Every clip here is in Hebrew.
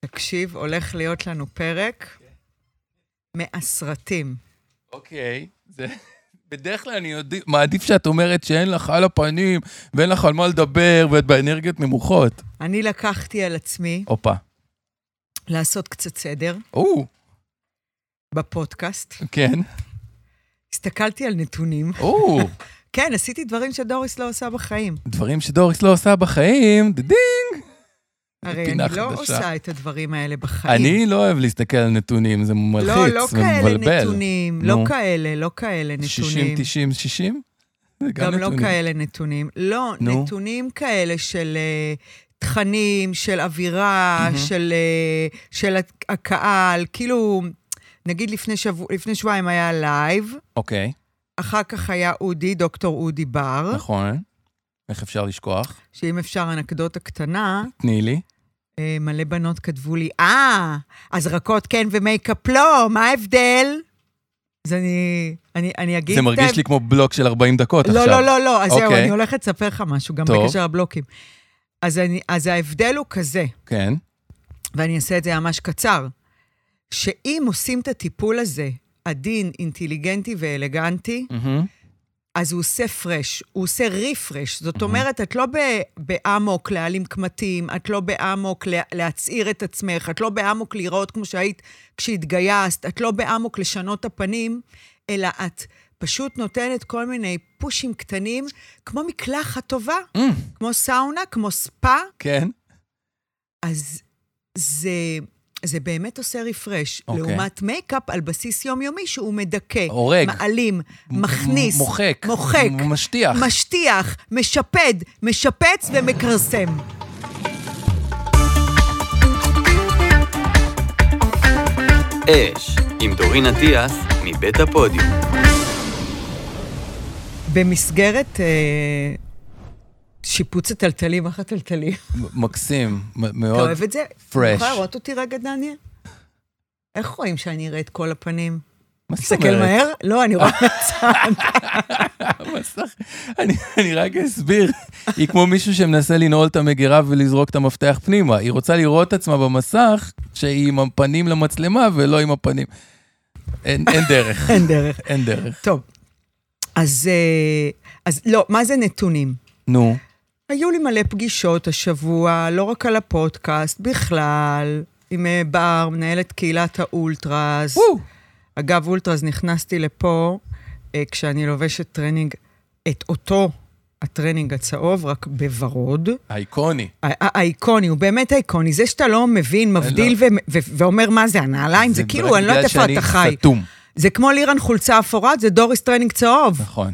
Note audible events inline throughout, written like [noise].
תקשיב, הולך להיות לנו פרק מהסרטים. אוקיי, זה... בדרך כלל אני יודע, מעדיף שאת אומרת שאין לך על הפנים ואין לך על מה לדבר ואת באנרגיות נמוכות. אני לקחתי על עצמי הופה. לעשות קצת סדר או, בפודקאסט. כן. הסתכלתי על נתונים. או, [laughs] כן, עשיתי דברים שדוריס לא עושה בחיים. דברים שדוריס לא עושה בחיים, דדינג. הרי אני לא חדשה. עושה את הדברים האלה בחיים. אני לא אוהב להסתכל על נתונים, זה מלחיץ לא, לא כאלה ומבלבל. נתונים, נו. לא כאלה, לא כאלה נתונים. 60, 90, 60? זה גם גם לא נתונים. כאלה נתונים. לא, נו. נתונים כאלה של אה, תכנים, של אווירה. של, אה, של הקהל. כאילו, נגיד לפני, שבוע, לפני שבועיים היה לייב, אוקיי, אחר כך היה אודי, דוקטור אודי בר, נכון. איך אפשר לשכוח? שאם אפשר אנקדוטה קטנה, תני לי. אה, מלא בנות כתבו לי, אה, הזרקות כן ומייקאפ לא, מה ההבדל? אז אני, אני, אני אגיד... זה מרגיש לי כמו בלוק של 40 דקות לא, עכשיו. לא, לא, לא, אז זהו, אוקיי. אני הולכת לספר לך משהו, גם טוב. בקשר לבלוקים. אז, אני, אז ההבדל הוא כזה, כן. ואני אעשה את זה ממש קצר, שאם עושים את הטיפול הזה עדין, אינטליגנטי ואלגנטי, מהמם. אז הוא עושה פרש, הוא עושה ריפרש. זאת אומרת, את לא באמוק להעלים קמטים, את לא באמוק לה- להצעיר את עצמך, את לא באמוק להיראות כמו שהיית כשהתגייסת, את לא באמוק לשנות את הפנים, אלא את פשוט נותנת כל מיני פושים קטנים, כמו מקלחת טובה, Mm, כמו סאונה, כמו ספא, כן. אז זה... זה באמת עושה refresh, אוקיי. לעומת מייקאפ על בסיס יומיומי שהוא מדכא, הורג. מעלים, מכניס, מוחק. מוחק, משטיח. משטיח, משפד, משפץ ומכרסם. אש, עם דורין אטיאס, מבית הפודיום. במסגרת אה, שיפוץ הטלטלים, איך הטלטלים? מקסים. מ- אתה מאוד. אוהב את זה? fresh. אתה יכול לראות אותי רגע, דניאל? איך רואים שאני אראה את כל הפנים? מה זאת תסתכל אומרת? מהר? לא, אני רואה [laughs] מהצד. אני, רק אסביר, היא כמו מישהו שמנסה לנעול את המגירה ולזרוק את המפתח פנימה. היא רוצה לראות את עצמה במסך שהיא עם הפנים למצלמה ולא עם הפנים. אין, דרך, [laughs] אין דרך. אין דרך. טוב, אז, אה, אז לא, מה זה נתונים? נו, היו לי מלא פגישות השבוע, לא רק על הפודקאסט, בכלל, עם אה, בר, מנהלת קהילת האולטרס. וואו, אגב, אולטרס, נכנסתי לפה אה, כשאני לובשת טרנינג, את אותו הטרנינג הצהוב, רק בוורוד. אייקוני. ה- ה- האיקוני, הוא באמת האיקוני. זה שאתה לא מבין, מבדיל ו- ו- ואומר מה זה, הנעליים, זה כאילו, אני לא יודעת איפה אתה חי. זה כמו לירן חולצה אפורה, זה דוריס טרנינג צהוב. נכון.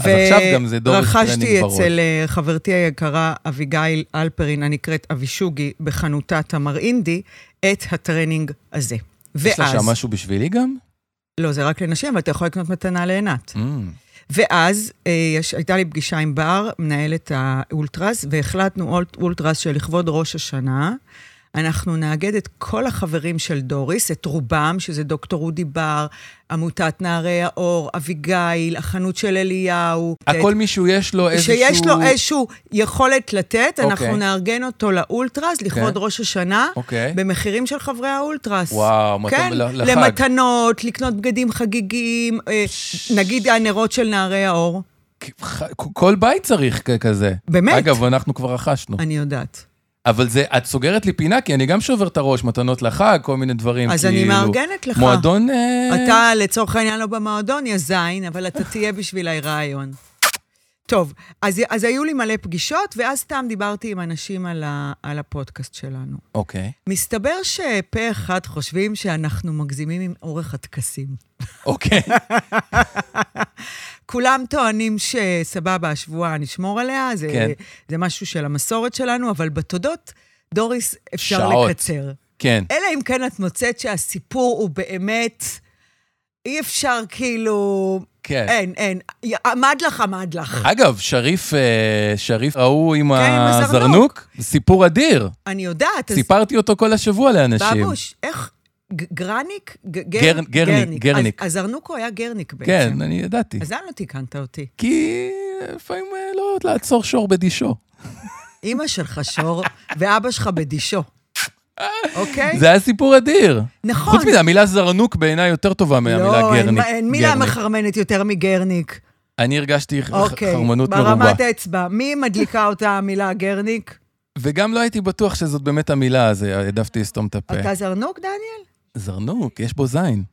אז עכשיו גם זה דוריס טרנינג. אצל אה, חברתי היקרה אביגיל אלפרין, הנקראת אבישוגי, בחנותה תמר אינדי, את הטרנינג הזה. יש לה ואז, שם משהו בשבילי גם? לא, זה רק לנשים, אבל אתה יכול לקנות מתנה לעינת. Mm, ואז אה, יש, הייתה לי פגישה עם בר, מנהלת האולטרס, והחלטנו אולט- אולטרס שלכבוד ראש השנה, אנחנו נאגד את כל החברים של דוריס, את רובם, שזה דוקטור אודי בר, עמותת נערי האור, אביגיל, החנות של אליהו. הכל מישהו יש לו איזשהו... שיש לו איזשהו יכולת לתת, אנחנו אוקיי. נארגן אותו לאולטרס לכבוד כן. ראש השנה, אוקיי. במחירים של חברי האולטרס. וואו, מת- כן, לחג. למתנות, לקנות בגדים חגיגיים, אה, נגיד הנרות של נערי האור. כל בית צריך כזה. באמת? אגב, אנחנו כבר רכשנו. אני יודעת. אבל זה, את סוגרת לי פינה, כי אני גם שובר את הראש, מתנות לחג, כל מיני דברים, אז כאילו. אני מארגנת לך. מועדון... אה, אתה לצורך העניין לא במועדון, יא זין, אבל אתה תהיה בשבילי רעיון. טוב, אז, אז היו לי מלא פגישות, ואז סתם דיברתי עם אנשים על, ה, על הפודקאסט שלנו. אוקיי, מסתבר שפה אחד חושבים שאנחנו מגזימים עם אורך הטקסים. אוקיי. [laughs] כולם טוענים שסבבה, השבועה נשמור עליה, זה, כן. זה משהו של המסורת שלנו, אבל בתודות, דוריס, אפשר שעות. לקצר. כן. אלא אם כן את מוצאת שהסיפור הוא באמת, אי אפשר כאילו... כן. אין, אין. עמד לך, עמד לך. אגב, שריף, אה, שריף ההוא עם כן, הזרנוק. סיפור אדיר. אני יודעת, אז סיפרתי אותו כל השבוע לאנשים. בבוש, איך... גרניק? גרניק, גרניק. אז הזרנוקו היה גרניק בעצם. כן, אני ידעתי. אז למה לא תיקנת אותי? כי לפעמים אה, לא יודעת לעצור שור בדישו. אימא שלך שור, ואבא שלך בדישו. אוקיי? זה היה סיפור אדיר. נכון. חוץ מזה, המילה זרנוק בעיניי יותר טובה מהמילה לא, אין- גרניק. מילה גרניק. מחרמנת יותר מגרניק. אני הרגשתי אוקיי, חרמנות מרובה. ברמת האצבע. מי מדליקה אותה המילה גרניק? וגם לא הייתי בטוח שזאת באמת המילה, אז העדפתי לסתום את הפה. אתה זרנוק, דניאל? זרנוק, יש בו זין.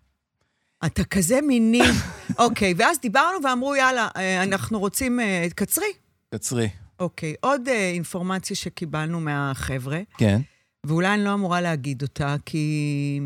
אתה כזה מיני. [laughs] אוקיי, ואז דיברנו ואמרו, יאללה, אה, אנחנו רוצים... אה, קצרי. קצרי. אוקיי, עוד אה, אינפורמציה שקיבלנו מהחבר'ה, כן. ואולי אני לא אמורה להגיד אותה, כי...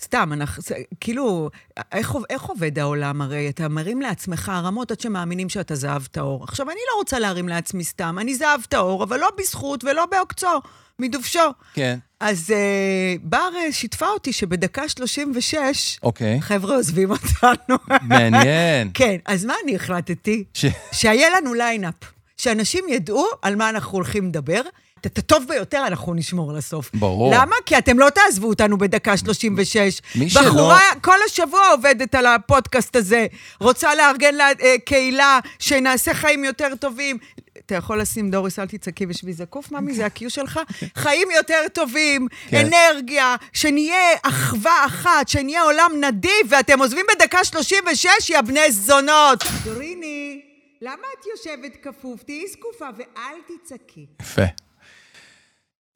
סתם, אנחנו, כאילו, איך, איך עובד העולם הרי? אתה מרים לעצמך הרמות עד שמאמינים שאתה זהב טהור. עכשיו, אני לא רוצה להרים לעצמי סתם, אני זהב טהור, אבל לא בזכות ולא בעוקצו, מדובשו. כן. אז אה, בר אה, שיתפה אותי שבדקה 36, אוקיי. חבר'ה עוזבים אותנו. מעניין. [laughs] כן, אז מה אני החלטתי? ש- שיהיה לנו ליינאפ, שאנשים ידעו על מה אנחנו הולכים לדבר. את הטוב ביותר אנחנו נשמור לסוף. ברור. למה? כי אתם לא תעזבו אותנו בדקה 36. מי שלא- בחורה כל השבוע עובדת על הפודקאסט הזה, רוצה לארגן לה אה, קהילה, שנעשה חיים יותר טובים. אתה יכול לשים, דוריס, אל תצעקי בשבי זקוף, ממי, זה ה-Q שלך? חיים יותר טובים, כן. אנרגיה, שנהיה אחווה אחת, שנהיה עולם נדיב, ואתם עוזבים בדקה 36, יא בני זונות. דוריני, למה את יושבת כפוף? תהיי זקופה ואל תצעקי. יפה.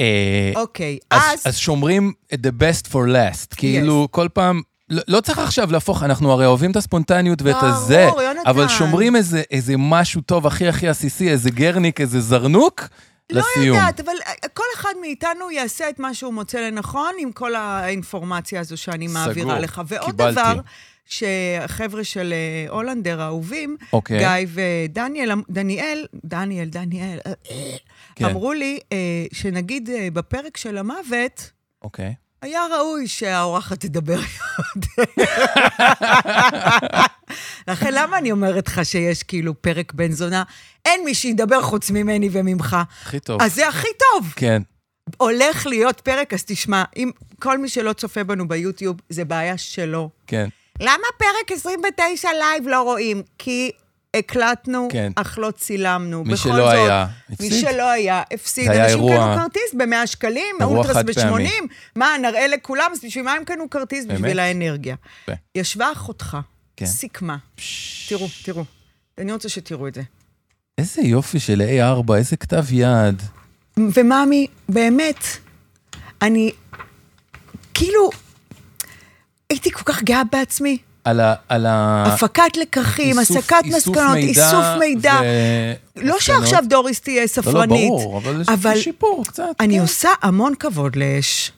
אה, אוקיי, אז, אז... שומרים את the best for last. כאילו, כל פעם, לא, לא צריך עכשיו להפוך, אנחנו הרי אוהבים את הספונטניות ואת הזה. אבל שומרים איזה, משהו טוב הכי הכי עסיסי, איזה גרניק, איזה זרנוק, לא לסיום. יודעת, אבל אה, כל אחד מאיתנו יעשה את מה שהוא מוצא לנכון עם כל האינפורמציה הזו שאני מעבירה סגור, לך. ועוד קיבלתי. דבר, שהחבר'ה של אה, הולנדר האהובים, אוקיי. גיא ודניאל, דניאל, דניאל, דניאל, כן. אמרו לי אה, שנגיד אה, בפרק של המוות, אוקיי. היה ראוי שהאורחת תדבר יותר. לכן, למה אני אומרת לך שיש כאילו פרק בן זונה? אין מי שידבר חוץ ממני וממך. הכי טוב. אז זה הכי טוב. כן. הולך להיות פרק, אז תשמע, אם כל מי שלא צופה בנו ביוטיוב, זה בעיה שלו. כן. למה פרק 29 לייב לא רואים? כי הקלטנו, כן. אך לא צילמנו. מי שלא זאת, היה, מי הפסיד. שלא היה, הפסיד. היה אנשים אירוע- קנו כרטיס ב-100 שקלים, אירוע אולטרס חד פעמי. ב-80. מה, נראה לכולם, אז בשביל מה הם קנו כרטיס? באמת? בשביל האנרגיה. יפה. ישבה אחותך, כן. סיכמה. תראו, תראו. אני רוצה שתראו את זה. איזה יופי של A4, איזה כתב יד. וממי, באמת, אני, כאילו, הייתי כל כך גאה בעצמי. על ה... על ה... הפקת לקחים, איסוף- הסקת איסוף מסקנות, מידע איסוף מידע. ו- לא מסקנות. שעכשיו דוריס תהיה לא, לא, ספרנית, ברור, אבל יש אבל שיפור קצת. אני כן. עושה המון כבוד לאש,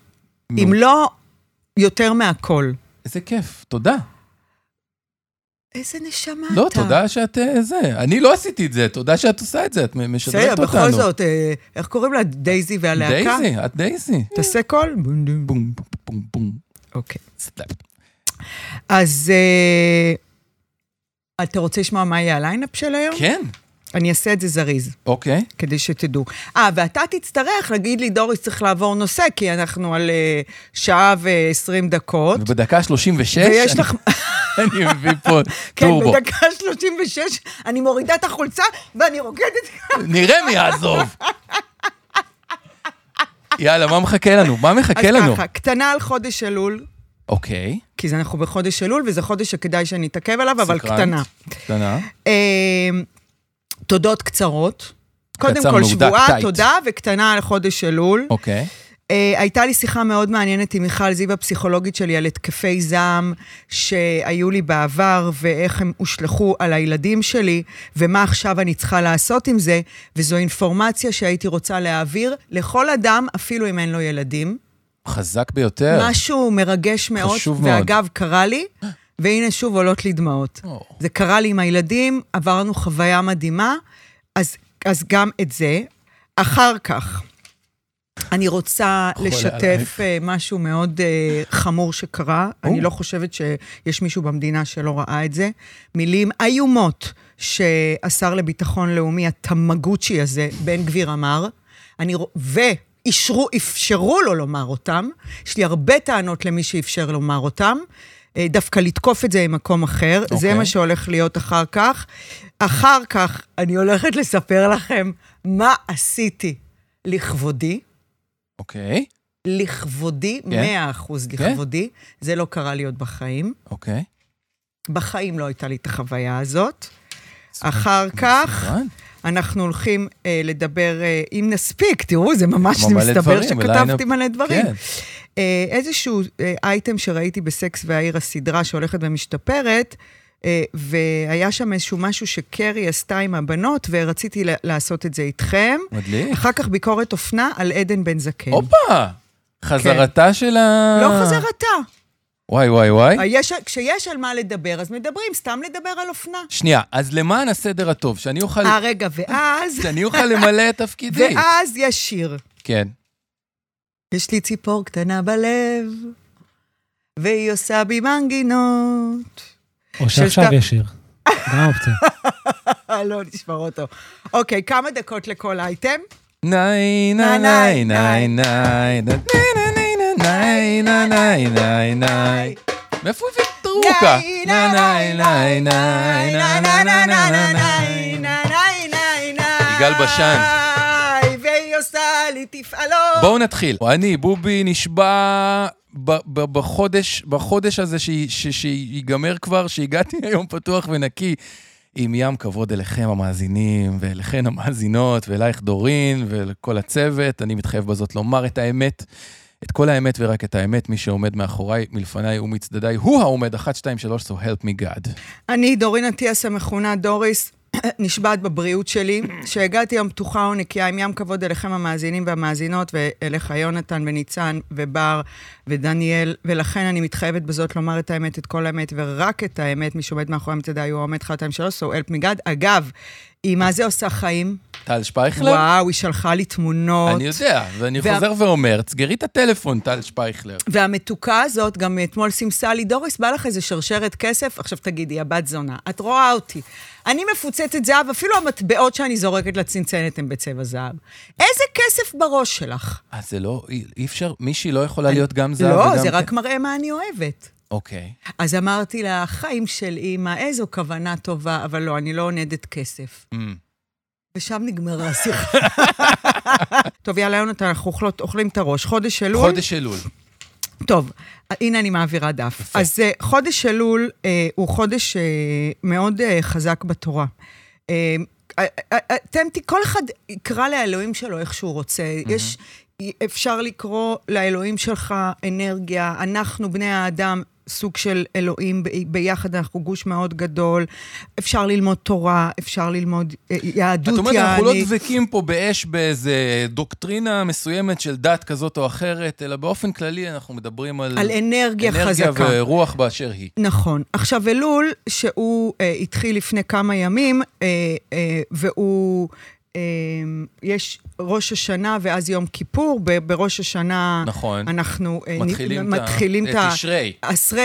נו, אם לא יותר מהכל. איזה כיף, תודה. איזה נשמה לא, אתה. תודה שאת אה, זה. אני לא עשיתי את זה, תודה שאת עושה את זה, את משדרת בסדר, אותנו. בכל זאת, אה, איך קוראים לה? דייזי והלהקה? דייזי, את דייזי. תעשה קול? בום, בום. בום, בום, בום. אוקיי. slap. אז אה, אתה רוצה לשמוע מה יהיה הליינאפ של היום? כן, אני אעשה את זה זריז. אוקיי. כדי שתדעו. אה, ואתה תצטרך להגיד לי, דוריס, צריך לעבור נושא, כי אנחנו על אה, שעה ועשרים דקות. ובדקה 36, ויש אני- לך... [laughs] אני מביא פה כן, טורבו. בדקה 36 אני מורידה את החולצה ואני רוקדת. נראה מי יעזוב. יאללה, מה מחכה לנו? מה מחכה לנו? אז ככה, קטנה על חודש אלול, אוקיי. כי זה אנחנו בחודש אלול, וזה חודש שכדאי שאני אתעכב עליו, אבל סקרנט. קטנה. קטנה. אה, תודות קצרות. קודם כל, שבועה, טייט. תודה, וקטנה על חודש אלול. אוקיי. אה, הייתה לי שיחה מאוד מעניינת עם מיכל זיו, הפסיכולוגית שלי, על התקפי זעם שהיו לי בעבר, ואיך הם הושלכו על הילדים שלי, ומה עכשיו אני צריכה לעשות עם זה, וזו אינפורמציה שהייתי רוצה להעביר לכל אדם, אפילו אם אין לו ילדים. חזק ביותר. משהו מרגש מאוד, חשוב מאוד. ואגב, קרה לי, והנה שוב עולות לי דמעות. או. זה קרה לי עם הילדים, עברנו חוויה מדהימה, אז, אז גם את זה. אחר כך, אני רוצה לשתף עלייך. אה, משהו מאוד אה, חמור שקרה. או. אני לא חושבת שיש מישהו במדינה שלא ראה את זה. מילים איומות שהשר לביטחון לאומי, התמגוצ'י הזה, בן גביר אמר, אני, ואישרו, אפשרו לו לומר אותם. יש לי הרבה טענות למי שאפשר לומר אותם. אה, דווקא לתקוף את זה ממקום אחר, okay. זה אוקיי. מה שהולך להיות אחר כך. אחר כך אני הולכת לספר לכם מה עשיתי לכבודי. אוקיי. לכבודי, כן. מאה אחוז לכבודי. זה לא קרה לי עוד בחיים. אוקיי. בחיים לא הייתה לי את החוויה הזאת. אחר כך. אנחנו הולכים אה, לדבר, אה, אם נספיק, תראו, זה ממש מסתבר דברים, שכתבתי. מלא דברים. כן. אה, איזשהו אה, אייטם שראיתי בסקס והעיר הסדרה שהולכת ומשתפרת, אה, והיה שם איזשהו משהו שקרי עשתה עם הבנות, ורציתי לעשות את זה איתכם. מדליק. אחר כך ביקורת אופנה על עדן בן זקן. הופה! חזרתה של ה... לא חזרתה. וואי, וואי, וואי. אה, יש- כשיש על מה לדבר, אז מדברים, סתם לדבר על אופנה. שנייה, אז למען הסדר הטוב, שאני אוכל... אה, רגע, ואז... שאני אוכל למלא את תפקידי. ואז יש שיר. כן. יש לי ציפור קטנה בלב, והיא עושה בי מנגינות. או שעכשיו יש שיר. גם אופציה. אה, לא, נשמר אותו. אוקיי, כמה דקות לכל אייטם? ניי ניי ניי ניי ניי ניי ניי ניי ניי ניי ניי ניי מאיפה הביא דרוקה? יגאל בשן. והיא עושה לי תפעלות. בואו נתחיל. אני, בובי, נשבע בחודש, בחודש הזה שיגמר כבר, שהגעתי היום פתוח ונקי. עם ים כבוד אליכם המאזינים, ואליכן המאזינות, ואלייך דורין, ולכל הצוות. אני מתחייב בזאת לומר את האמת. את כל האמת ורק את האמת, מי שעומד מאחוריי, מלפניי ומצדדיי, הוא העומד, 1, 2, 3, so help me God. אני, דורין אטיאס המכונה דוריס, [clears throat] נשבעת בבריאות שלי, שהגעתי היום פתוחה ונקייה עם ים כבוד אליכם המאזינים והמאזינות, ואליך יונתן וניצן ובר ודניאל, ולכן אני מתחייבת בזאת לומר את האמת, את כל האמת ורק את האמת, מי שעומד מאחורי מצדדיי הוא העומד 1, 2, 3, so help me God. אגב, היא מה זה עושה חיים? טל שפייכלר? וואו, היא שלחה לי תמונות. אני יודע, ואני וה- חוזר ואומר, סגרי את הטלפון, טל שפייכלר. והמתוקה הזאת, גם אתמול סימסה לי, דוריס, בא לך איזה שרשרת כסף? עכשיו תגידי, הבת זונה, את רואה אותי. אני מפוצצת זהב, אפילו המטבעות שאני זורקת לצנצנת הן בצבע זהב. איזה כסף בראש שלך? אה, זה לא, אי אפשר, מישהי לא יכולה להיות גם זהב וגם... לא, זה? רק מראה מה אני אוהבת. אוקיי. אז אמרתי לה, חיים של אימא, איזו כוונה טובה, אבל לא, אני לא עונדת כסף. Mm. ושם נגמרה השיחה. [laughs] טוב, יאללה, יונתן, אנחנו אוכלות, אוכלים את הראש. חודש אלול. חודש אלול. טוב, הנה אני מעבירה דף. יפה. אז אה, חודש אלול אה, הוא חודש אה, מאוד אה, חזק בתורה. אה, אה, אה, אתם, ת- כל אחד יקרא לאלוהים שלו איך שהוא רוצה. יש, אפשר לקרוא לאלוהים שלך אנרגיה. אנחנו, בני האדם, סוג של אלוהים, ביחד אנחנו גוש מאוד גדול. אפשר ללמוד תורה, אפשר ללמוד אה, יהדות את אומרת, אנחנו לא יעני. דבקים פה באש באיזה דוקטרינה מסוימת של דת כזאת או אחרת, אלא באופן כללי אנחנו מדברים על... על אנרגיה חזקה. אנרגיה ורוח באשר היא. נכון. עכשיו, אלול, שהוא אה, התחיל לפני כמה ימים, אה, אה, והוא... אה, יש ראש השנה ואז יום כיפור, בראש השנה נכון. אנחנו אה, מתחילים נ- את ה- מתחילים את ה- תשרי.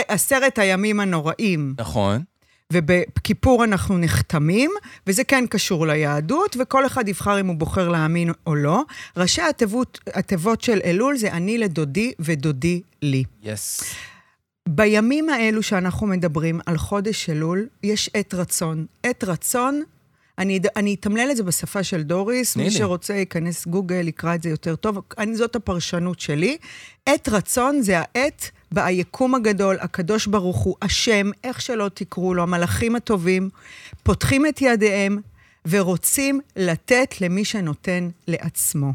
עשרת הימים הנוראים, נכון. ובכיפור אנחנו נחתמים, וזה כן קשור ליהדות, וכל אחד יבחר אם הוא בוחר להאמין או לא. ראשי התיבות, התיבות של אלול זה אני לדודי ודודי לי. יס. בימים האלו שאנחנו מדברים על חודש אלול, יש עת רצון. עת רצון, אני, אני אתמלל את זה בשפה של דוריס, מי לי. שרוצה ייכנס גוגל, יקרא את זה יותר טוב. אני, זאת הפרשנות שלי. עת רצון זה העת בה היקום הגדול, הקדוש ברוך הוא, השם, איך שלא תקראו לו, המלאכים הטובים, פותחים את ידיהם ורוצים לתת למי שנותן לעצמו.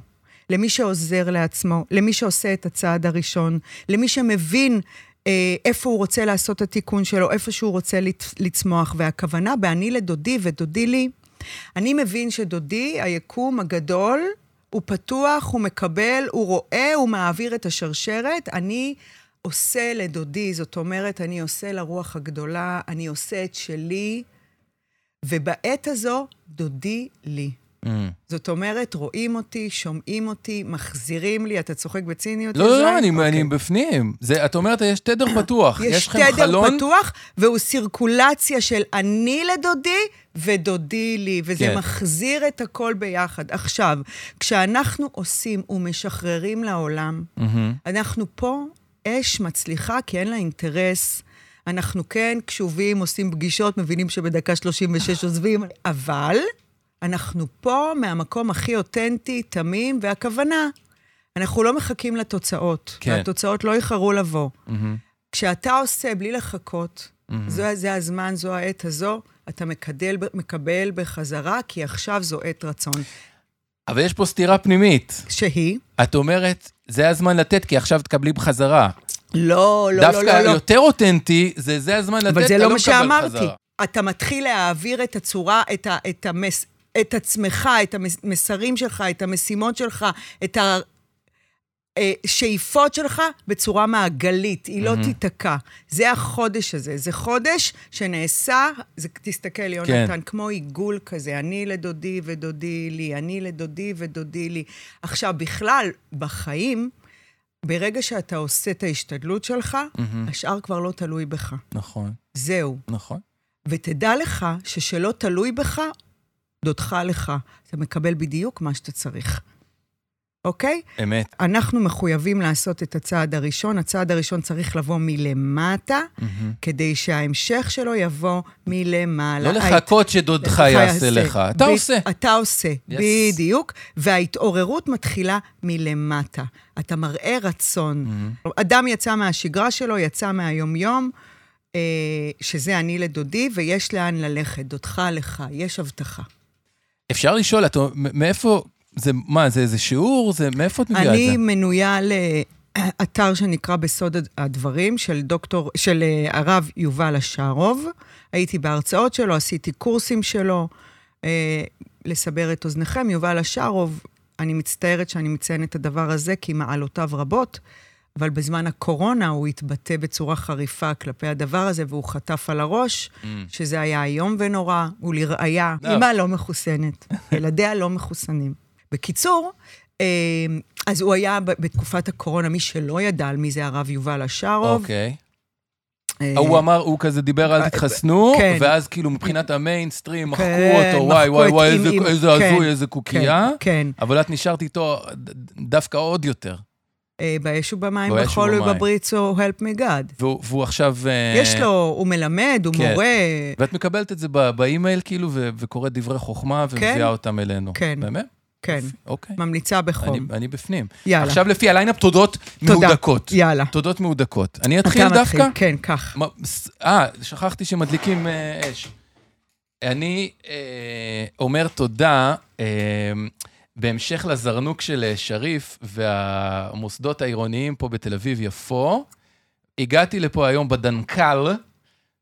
למי שעוזר לעצמו, למי שעושה את הצעד הראשון, למי שמבין אה, איפה הוא רוצה לעשות את התיקון שלו, איפה שהוא רוצה לצ- לצמוח. והכוונה ב"אני לדודי ודודי לי", אני מבין שדודי, היקום הגדול, הוא פתוח, הוא מקבל, הוא רואה, הוא מעביר את השרשרת. אני עושה לדודי, זאת אומרת, אני עושה לרוח הגדולה, אני עושה את שלי, ובעת הזו, דודי לי. Mm. זאת אומרת, רואים אותי, שומעים אותי, מחזירים לי, אתה צוחק בציניות? לא, לא? לא, אני- אוקיי. אני בפנים. זה- את אומרת, יש תדר פתוח. יש יש תדר חלון? פתוח, והוא סירקולציה של אני לדודי ודודי לי, וזה כן. מחזיר את הכל ביחד. עכשיו, כשאנחנו עושים ומשחררים לעולם, מהמם. אנחנו פה, אש מצליחה כי אין לה אינטרס. אנחנו כן קשובים, עושים פגישות, מבינים שבדקה 36 עוזבים, אבל אנחנו פה מהמקום הכי אותנטי, תמים, והכוונה, אנחנו לא מחכים לתוצאות, כן. והתוצאות לא איחרו לבוא. מהמם, כשאתה עושה בלי לחכות, מהמם. זה, זה הזמן, זו העת הזו, אתה מקדל, מקבל בחזרה, כי עכשיו זו עת רצון. אבל יש פה סתירה פנימית. שהיא? את אומרת, זה הזמן לתת, כי עכשיו תקבלי בחזרה. לא, לא, דווקא לא, לא, לא. יותר אותנטי, זה זה הזמן לתת, אבל זה אתה לא מה מקבל שאמרתי. חזרה. אתה מתחיל להעביר את הצורה, את, ה, את, המס, את עצמך, את המסרים שלך, את המשימות שלך, את השאיפות שלך בצורה מעגלית, היא לא תיתקע. זה החודש הזה. זה חודש שנעשה, זה, תסתכל, יונתן, כן. כמו עיגול כזה, אני לדודי ודודי לי, אני לדודי ודודי לי. עכשיו, בכלל, בחיים, ברגע שאתה עושה את ההשתדלות שלך. השאר כבר לא תלוי בך. נכון, זהו. נכון. ותדע לך ששלא תלוי בך, דודך לך. אתה מקבל בדיוק מה שאתה צריך. אוקיי? אמת. אנחנו מחויבים לעשות את הצעד הראשון. הצעד הראשון צריך לבוא מלמטה, מהמם. כדי שההמשך שלו יבוא מלמעלה. לא לחכות שדודך יעשה לך, אתה ב- עושה. אתה עושה, Yes. בדיוק. וההתעוררות מתחילה מלמטה. אתה מראה רצון. מהמם. אדם יצא מהשגרה שלו, יצא מהיומיום, אה, שזה אני לדודי, ויש לאן ללכת, דודך לך, יש הבטחה. אפשר לשאול, את, מאיפה, זה, מה, זה איזה שיעור? זה, מאיפה את מביאה את אני זה? מנויה לאתר שנקרא בסוד הדברים, של דוקטור, של אה, הרב יובל השארוב. הייתי בהרצאות שלו, עשיתי קורסים שלו. אה, לסבר את אוזניכם, יובל השארוב, אני מצטערת שאני מציינת את הדבר הזה, כי מעלותיו רבות, אבל בזמן הקורונה הוא התבטא בצורה חריפה כלפי הדבר הזה, והוא חטף על הראש, Mm. שזה היה איום ונורא, ולראיה, לא. אמא לא מחוסנת, [laughs] ילדיה לא מחוסנים. בקיצור, אה, אז הוא היה בתקופת הקורונה, מי שלא ידע על מי זה הרב יובל השארוב. אוקיי. אה, הוא אמר, הוא כזה דיבר אה, תתחסנו, כן. ואז כאילו מבחינת המיינסטרים מחקו כן, אותו, וואי וואי וואי, איזה- איזה כן, הזוי, איזה קוקייה. כן, כן. אבל את נשארת איתו דווקא עוד יותר. אה, באש ובמים, בחול. ובבריץ, או help me God. והוא והוא עכשיו... אה, יש לו, הוא מלמד, הוא כן. מורה. ואת מקבלת את זה באימייל, כאילו, וקוראת דברי חוכמה, ומביאה אותם אלינו. כן. באמת? כן, אוקיי. ממליצה אני, בחום. אני בפנים. יאללה. עכשיו לפי ה lineup תודות תודה. מהודקות. יאללה. תודות מהודקות. אני אתחיל אתה מתחיל, דווקא? כן, כך. אה, שכחתי שמדליקים אה, אש. אני אה, אומר תודה, אה, בהמשך לזרנוק של אה, שריף והמוסדות העירוניים פה בתל אביב-יפו, הגעתי לפה היום בדנקל,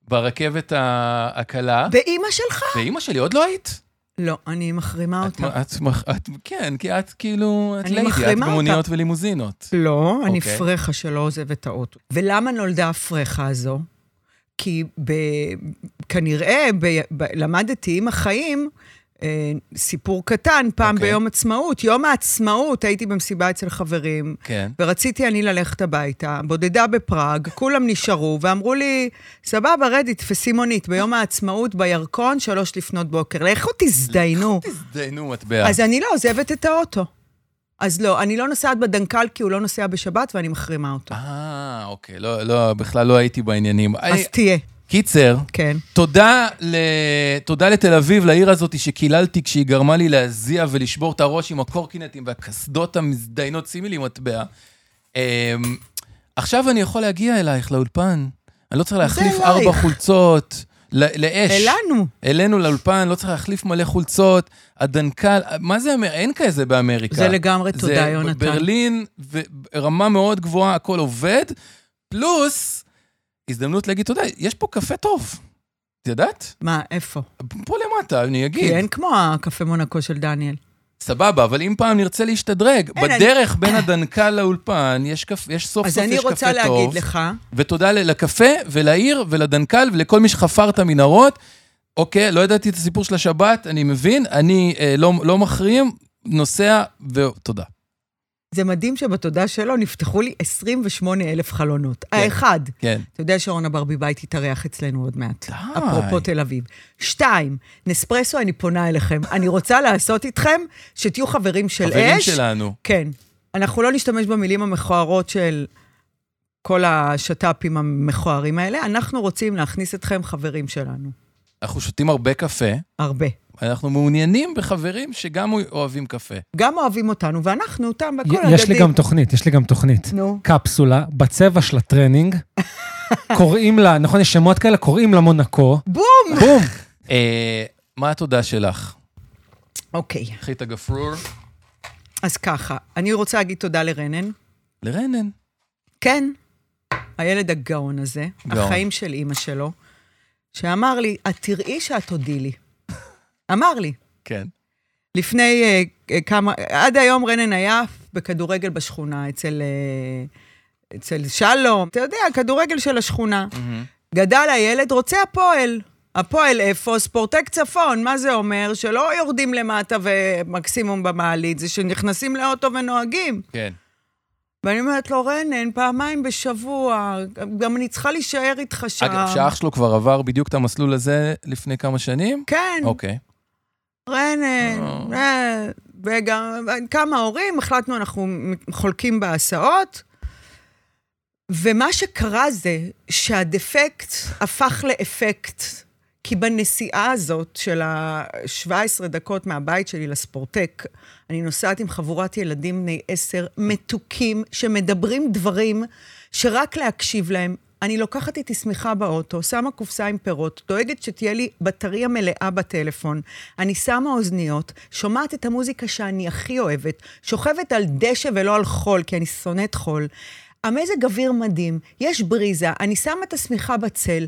ברכבת הקלה, ואימא שלך? ואימא שלי, עוד לא היית? לא, אני מחרימה את, אותה. את, מח- את, כן, כי את כאילו, את אני ליידי, את מחרימה במוניות ולימוזינות. לא, אני אוקיי. פרחה שלא עוזב את האוטו. ולמה נולדה הפרחה הזו? כי ב... כנראה ב... ב... למדתי עם החיים סיפור קטן, פעם אוקיי. ביום עצמאות. יום העצמאות הייתי במסיבה אצל חברים, כן. ורציתי אני ללכת הביתה, בודדה בפראג, כולם נשארו, ואמרו לי, סבבה, רדי, תפסי מונית, ביום העצמאות בירקון, שלוש לפנות בוקר. לכו תזדיינו. תזדיינו, מטבע. אז אני לא עוזבת את האוטו. אז לא, אני לא נוסעת בדנקל כי הוא לא נוסע בשבת ואני מחרימה אותו. אה, אוקיי, לא, לא, בכלל לא הייתי בעניינים. אז אני- תהיה, קיצר, כן. תודה, ל... תודה לתל אביב, לעיר הזאת שקיללתי כשהיא גרמה לי להזיע ולשבור את הראש עם הקורקינטים והקסדות המזדיינות, שימי לי מטבע. אמ, עכשיו אני יכול להגיע אלייך לאולפן. אני לא צריך להחליף. ארבע חולצות ל- לאש. אלינו. אלינו לאולפן, לא צריך להחליף מלא חולצות. הדנקל, מה זה, אין כזה באמריקה. זה לגמרי תודה, זה יונתן. ברלין, ורמה מאוד גבוהה, הכל עובד. פלוס, הזדמנות להגיד תודה, יש פה קפה טוב. את יודעת? מה, איפה? פה למטה, אני אגיד. כי אין כמו הקפה מונקו של דניאל. סבבה, אבל אם פעם נרצה להשתדרג, אין, בדרך בין הדנקל לאולפן, יש, קפ... יש סוף אז סוף אני יש רוצה קפה להגיד טוב. לך, ותודה לקפה ולעיר ולדנקל ולכל מי שחפר את המנהרות. אוקיי, לא ידעתי את הסיפור של השבת, אני מבין, אני אה, לא, לא מחרים, נוסע, ותודה. זה מדהים שבתודה שלו נפתחו לי 28 אלף חלונות. האחד, כן. אתה יודע שאורנה ברביבאי תתארח אצלנו עוד מעט. די. אפרופו תל אביב. שתיים, נספרסו, אני פונה אליכם. [gasps] אני רוצה לעשות איתכם שתהיו חברים של חברים אש. שלנו. כן. אנחנו לא נשתמש במילים המכוערות של כל השת"פים המכוערים האלה, אנחנו רוצים להכניס אתכם חברים שלנו. אנחנו שותים הרבה קפה, הרבה. אנחנו מעוניינים בחברים שגם אוהבים קפה. גם אוהבים אותנו, ואנחנו אותם, והכל י- יש לי גם תוכנית, יש לי גם תוכנית. נו. קפסולה, בצבע של הטרנינג, [laughs] קוראים לה, נכון, יש שמות כאלה, קוראים לה מונקו. בום! בום! [laughs] אה, מה התודה שלך? אוקיי, קחי את הגפרור. אז ככה, אני רוצה להגיד תודה לרנן. לרנן. כן, הילד הגאון הזה, גאון. החיים של אימא שלו, שאמר לי, את תראי שאת תודי לי. אמר לי. כן. לפני אה, אה, כמה, עד היום רנן היה בכדורגל בשכונה, אצל, אה, אצל שלום, אתה יודע, כדורגל של השכונה. גדל הילד, רוצה הפועל. הפועל איפה? ספורטק צפון. מה זה אומר? שלא יורדים למטה ומקסימום במעלית, זה שנכנסים לאוטו ונוהגים. כן. ואני אומרת לו, רנן, פעמיים בשבוע, גם אני צריכה להישאר איתך שם. אגב, שאח שלו כבר עבר בדיוק את המסלול הזה לפני כמה שנים? כן, אוקיי. רנן, אה. אה, וגם כמה הורים, החלטנו, אנחנו חולקים בהסעות. ומה שקרה זה שהדפקט הפך לאפקט, כי בנסיעה הזאת של ה-17 דקות מהבית שלי לספורטק, אני נוסעת עם חבורת ילדים בני עשר, מתוקים, שמדברים דברים שרק להקשיב להם. אני לוקחת איתי שמיכה באוטו, שמה קופסה עם פירות, דואגת שתהיה לי בטריה מלאה בטלפון. אני שמה אוזניות, שומעת את המוזיקה שאני הכי אוהבת, שוכבת על דשא ולא על חול, כי אני שונאת חול. המזג אוויר מדהים, יש בריזה, אני שמה את השמיכה בצל,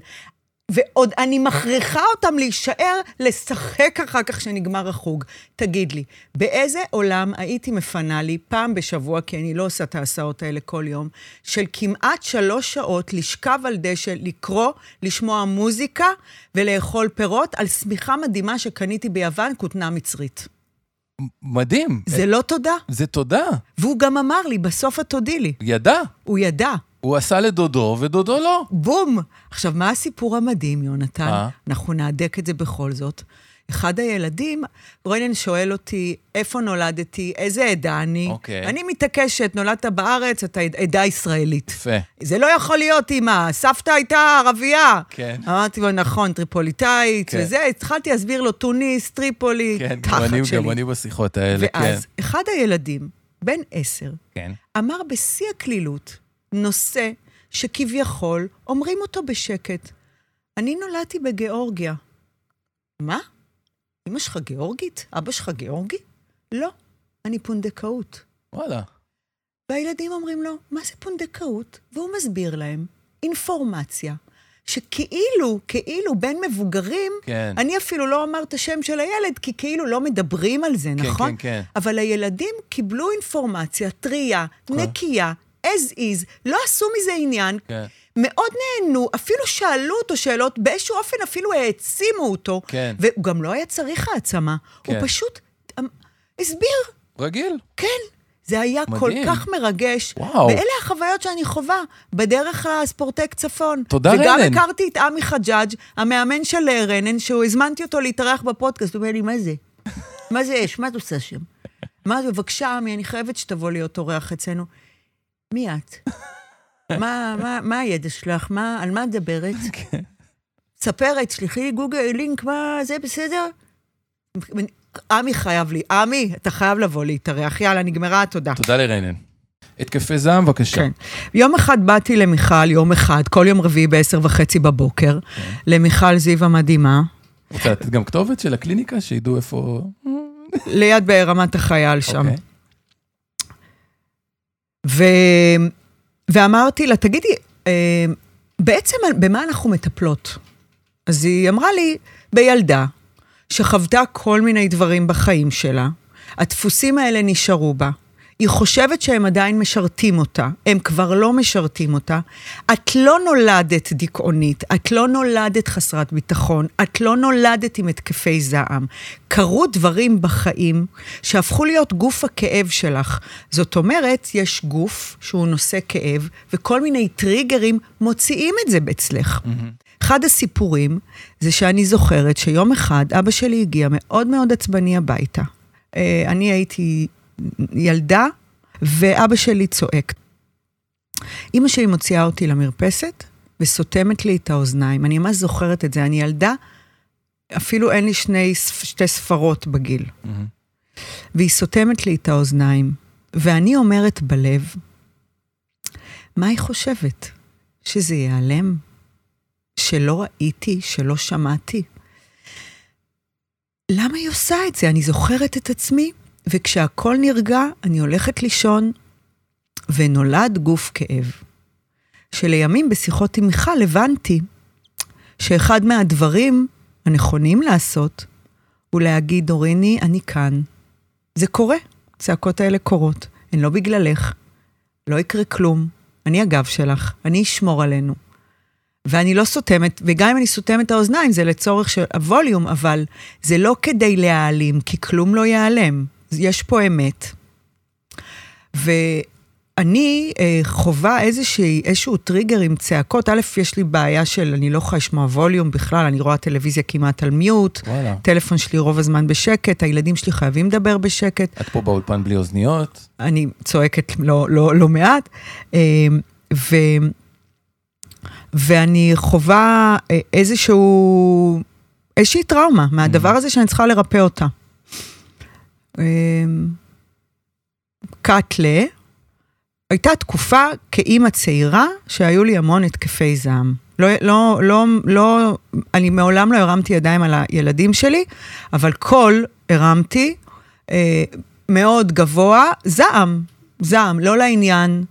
ועוד אני מכריחה אותם להישאר, לשחק אחר כך שנגמר החוג. תגיד לי, באיזה עולם הייתי מפנה לי פעם בשבוע, כי אני לא עושה את ההסעות האלה כל יום, של כמעט שלוש שעות לשכב על דשא, לקרוא, לשמוע מוזיקה ולאכול פירות על שמיכה מדהימה שקניתי ביוון, כותנה מצרית. מדהים. זה לא תודה. זה תודה. והוא גם אמר לי, בסוף את תודי לי. ידע. הוא ידע. הוא עשה לדודו, ודודו לא. בום! עכשיו, מה הסיפור המדהים, יונתן? מה? אנחנו נהדק את זה בכל זאת. אחד הילדים, רונן שואל אותי, איפה נולדתי, איזה עדה אני? אוקיי. אני מתעקשת, נולדת בארץ, אתה עד- עדה ישראלית. יפה. זה לא יכול להיות, אמא, סבתא הייתה ערבייה. כן. אמרתי לו, נכון, טריפוליטאית, כן. וזה, התחלתי להסביר לו, טוניס, טריפולי, כן, גם תחת אני, שלי. גם אני בשיחות האלה, כן. ואז, אחד הילדים, בן עשר, כן. אמר בשיא הקלילות נושא שכביכול אומרים אותו בשקט. אני נולדתי בגיאורגיה. מה? אמא שלך גיאורגית? אבא שלך גיאורגי? לא, אני פונדקאות. וואלה. והילדים אומרים לו, מה זה פונדקאות? והוא מסביר להם אינפורמציה, שכאילו, כאילו, בין מבוגרים, כן. אני אפילו לא אומר את השם של הילד, כי כאילו לא מדברים על זה, כן, נכון? כן, כן. אבל הילדים קיבלו אינפורמציה טרייה, כן. נקייה, as is, לא עשו מזה עניין, כן. מאוד נהנו, אפילו שאלו אותו שאלות, באיזשהו אופן אפילו העצימו אותו, כן. והוא גם לא היה צריך העצמה, כן. הוא פשוט אמ, הסביר, רגיל. כן. זה היה מדהים. כל כך מרגש. וואו. ואלה החוויות שאני חווה בדרך לספורטק צפון. תודה, וגם רנן. הכרתי את עמי חג'אג', המאמן של אה, רנן, שהוא הזמנתי אותו להתארח בפודקאסט, הוא אומר לי, מה זה? מה זה אש? מה את עושה שם? [laughs] אמרתי לו, בבקשה, עמי, אני חייבת שתבוא להיות אורח אצלנו. מי את? מה, מה, מה הידע שלך? מה, על מה את מדברת? ספרת, שלחי לי גוגל לינק, מה, זה בסדר? עמי חייב לי, עמי, אתה חייב לבוא להתארח. יאללה, נגמרה התודה. תודה לרנן. התקפי זעם, בבקשה. כן. יום אחד באתי למיכל, יום אחד, כל יום רביעי בעשר וחצי בבוקר, כן. למיכל זיו המדהימה, רוצה לתת גם כתובת של הקליניקה, שידעו איפה... ליד ברמת החייל שם. אוקיי. ו... ואמרתי לה, תגידי, אה, בעצם במה אנחנו מטפלות? אז היא אמרה לי, בילדה שחוותה כל מיני דברים בחיים שלה, הדפוסים האלה נשארו בה. היא חושבת שהם עדיין משרתים אותה, הם כבר לא משרתים אותה. את לא נולדת דיכאונית, את לא נולדת חסרת ביטחון, את לא נולדת עם התקפי זעם. קרו דברים בחיים שהפכו להיות גוף הכאב שלך. זאת אומרת, יש גוף שהוא נושא כאב, וכל מיני טריגרים מוציאים את זה אצלך. אחד הסיפורים זה שאני זוכרת שיום אחד אבא שלי הגיע מאוד מאוד עצבני הביתה. אה, אני הייתי ילדה, ואבא שלי צועק. אימא שלי מוציאה אותי למרפסת וסותמת לי את האוזניים. אני ממש זוכרת את זה. אני ילדה אפילו אין לי שני, שתי ספרות בגיל. מהמם. והיא סותמת לי את האוזניים, ואני אומרת בלב, מה היא חושבת? שזה ייעלם? שלא ראיתי, שלא שמעתי? למה היא עושה את זה? אני זוכרת את עצמי, וכשהכול נרגע, אני הולכת לישון, ונולד גוף כאב. שלימים בשיחות עם מיכל הבנתי שאחד מהדברים הנכונים לעשות הוא להגיד, דוריני, אני כאן. זה קורה, הצעקות האלה קורות, הן לא בגללך, לא יקרה כלום, אני הגב שלך, אני אשמור עלינו. ואני לא סותמת, וגם אם אני סותמת את האוזניים, זה לצורך של הווליום, אבל זה לא כדי להעלים, כי כלום לא ייעלם. יש פה אמת. ואני אה, חווה איזושהי, איזשהו טריגר עם צעקות. א', יש לי בעיה של, אני לא יכולה לשמוע ווליום בכלל, אני רואה טלוויזיה כמעט על מיוט. וואלה. טלפון שלי רוב הזמן בשקט, הילדים שלי חייבים לדבר בשקט. את פה באולפן בלי אוזניות? אני צועקת לא, לא, לא מעט. אה, ו, ואני חווה אה, איזשהו, איזושהי טראומה מהדבר הזה שאני צריכה לרפא אותה. אה, קאטלה, הייתה תקופה כאימא צעירה שהיו לי המון התקפי זעם. לא, לא, לא, לא, אני מעולם לא הרמתי ידיים על הילדים שלי, אבל קול הרמתי אה, מאוד גבוה, זעם, זעם, לא לעניין.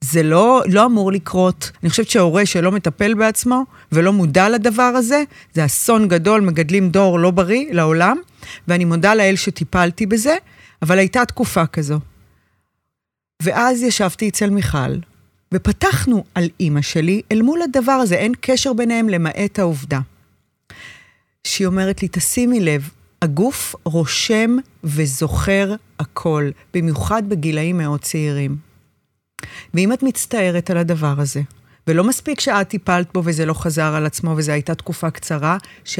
זה לא, לא אמור לקרות. אני חושבת שהורה שלא מטפל בעצמו ולא מודע לדבר הזה, זה אסון גדול, מגדלים דור לא בריא לעולם, ואני מודה לאל שטיפלתי בזה, אבל הייתה תקופה כזו. ואז ישבתי אצל מיכל, ופתחנו על אימא שלי אל מול הדבר הזה, אין קשר ביניהם למעט העובדה. שהיא אומרת לי, תשימי לב, הגוף רושם וזוכר הכל, במיוחד בגילאים מאוד צעירים. ואם את מצטערת על הדבר הזה, ולא מספיק שאת טיפלת בו וזה לא חזר על עצמו וזו הייתה תקופה קצרה, ש...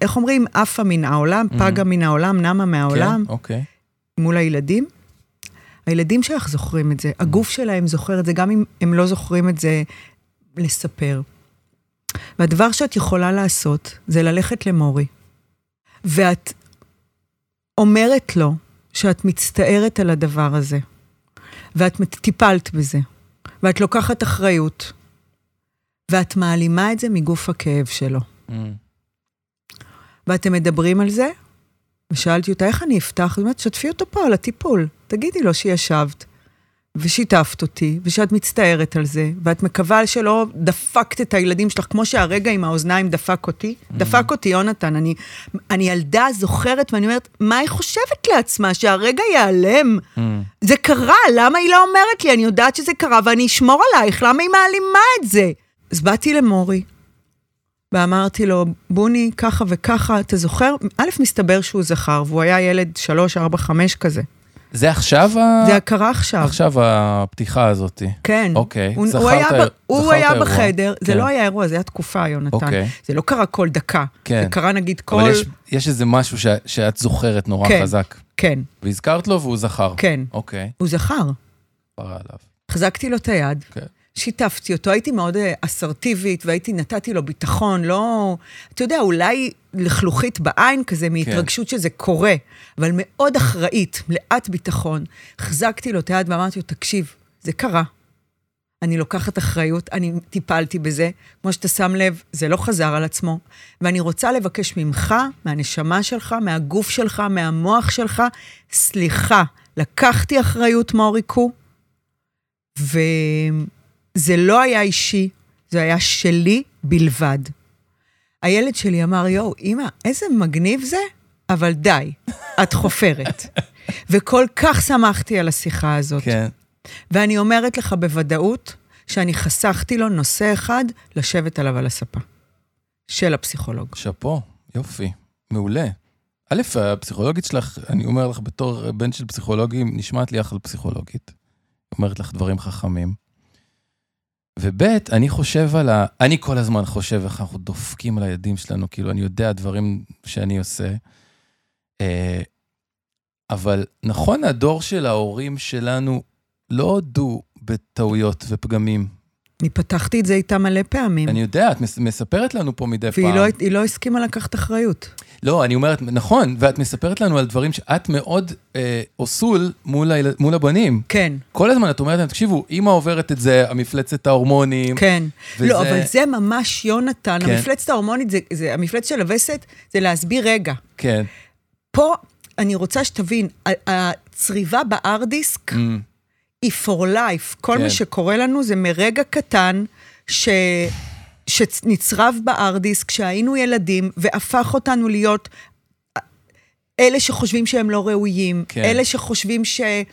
איך אומרים? עפה מן העולם, פגה מן העולם, נמה מהעולם, כן, אוקיי. מול הילדים. הילדים שלך זוכרים את זה, הגוף שלהם זוכר את זה, גם אם הם לא זוכרים את זה, לספר. והדבר שאת יכולה לעשות, זה ללכת למורי. ואת אומרת לו שאת מצטערת על הדבר הזה, ואת טיפלת בזה, ואת לוקחת אחריות, ואת מעלימה את זה מגוף הכאב שלו. מהמם. ואתם מדברים על זה, ושאלתי אותה, איך אני אפתח? היא אומרת, שתפי אותו פה על הטיפול. תגידי לו שישבת, ושיתפת אותי, ושאת מצטערת על זה, ואת מקווה שלא דפקת את הילדים שלך, כמו שהרגע עם האוזניים דפק אותי. דפק אותי, יונתן. אני, אני ילדה זוכרת, ואני אומרת, מה היא חושבת לעצמה? שהרגע ייעלם? מהמם. זה קרה, למה היא לא אומרת לי? אני יודעת שזה קרה ואני אשמור עלייך, למה היא מעלימה את זה? אז באתי למורי, ואמרתי לו, בוני, ככה וככה, אתה זוכר? א', מסתבר שהוא זכר, והוא היה ילד שלוש, ארבע, חמש כזה. זה עכשיו ה... זה קרה עכשיו. עכשיו הפתיחה הזאת. כן. אוקיי, הוא, זכרת הוא היה, ב- הוא זכרת היה האירוע. בחדר, זה כן. לא היה אירוע, זה היה תקופה, יונתן. אוקיי. זה לא קרה כל דקה. כן. זה קרה נגיד כל... אבל יש, יש איזה משהו ש, שאת זוכרת נורא כן. חזק. כן, והזכרת לו והוא זכר. כן. אוקיי, הוא זכר. פרה עליו. החזקתי לו את היד, כן. שיתפתי אותו, הייתי מאוד אה, אסרטיבית, והייתי, נתתי לו ביטחון, לא... אתה יודע, אולי לחלוכית בעין כזה, מהתרגשות שזה קורה, אבל מאוד אחראית, מלאת ביטחון. החזקתי לו את היד ואמרתי לו, תקשיב, זה קרה. אני לוקחת אחריות, אני טיפלתי בזה. כמו שאתה שם לב, זה לא חזר על עצמו. ואני רוצה לבקש ממך, מהנשמה שלך, מהגוף שלך, מהמוח שלך, סליחה, לקחתי אחריות, מוריקו, וזה לא היה אישי, זה היה שלי בלבד. הילד שלי אמר, יואו, אמא, איזה מגניב זה, אבל די, את חופרת. [laughs] וכל כך שמחתי על השיחה הזאת. כן. ואני אומרת לך בוודאות שאני חסכתי לו נושא אחד לשבת עליו על הספה. של הפסיכולוג. שאפו, יופי, מעולה. א', הפסיכולוגית שלך, אני אומר לך בתור בן של פסיכולוגים, נשמעת לי אחלה פסיכולוגית. אומרת לך דברים חכמים. וב', אני חושב על ה... אני כל הזמן חושב איך אנחנו דופקים על הילדים שלנו, כאילו, אני יודע דברים שאני עושה. אה, אבל נכון, הדור של ההורים שלנו לא הודו בטעויות ופגמים. אני פתחתי את זה איתה מלא פעמים, אני יודע, את מס- מספרת לנו פה מדי פעם. והיא לא, לא הסכימה לקחת אחריות. לא, אני אומרת, נכון, ואת מספרת לנו על דברים שאת מאוד אה, אוסול מול, היל... מול הבנים. כן, כל הזמן את אומרת להם, תקשיבו, אמא עוברת את זה, המפלצת ההורמונים. כן. וזה- לא, אבל זה ממש יונתן, כן. המפלצת ההורמונית, זה, זה, המפלצת של הווסת, זה להסביר רגע. כן. פה אני רוצה שתבין, הצריבה בארדיסק Mm, היא for life. כל כן. מה שקורה לנו זה מרגע קטן ש... שנצרב בארדיסק, כשהיינו ילדים, והפך אותנו להיות אלה שחושבים שהם לא ראויים, כן. אלה שחושבים שהם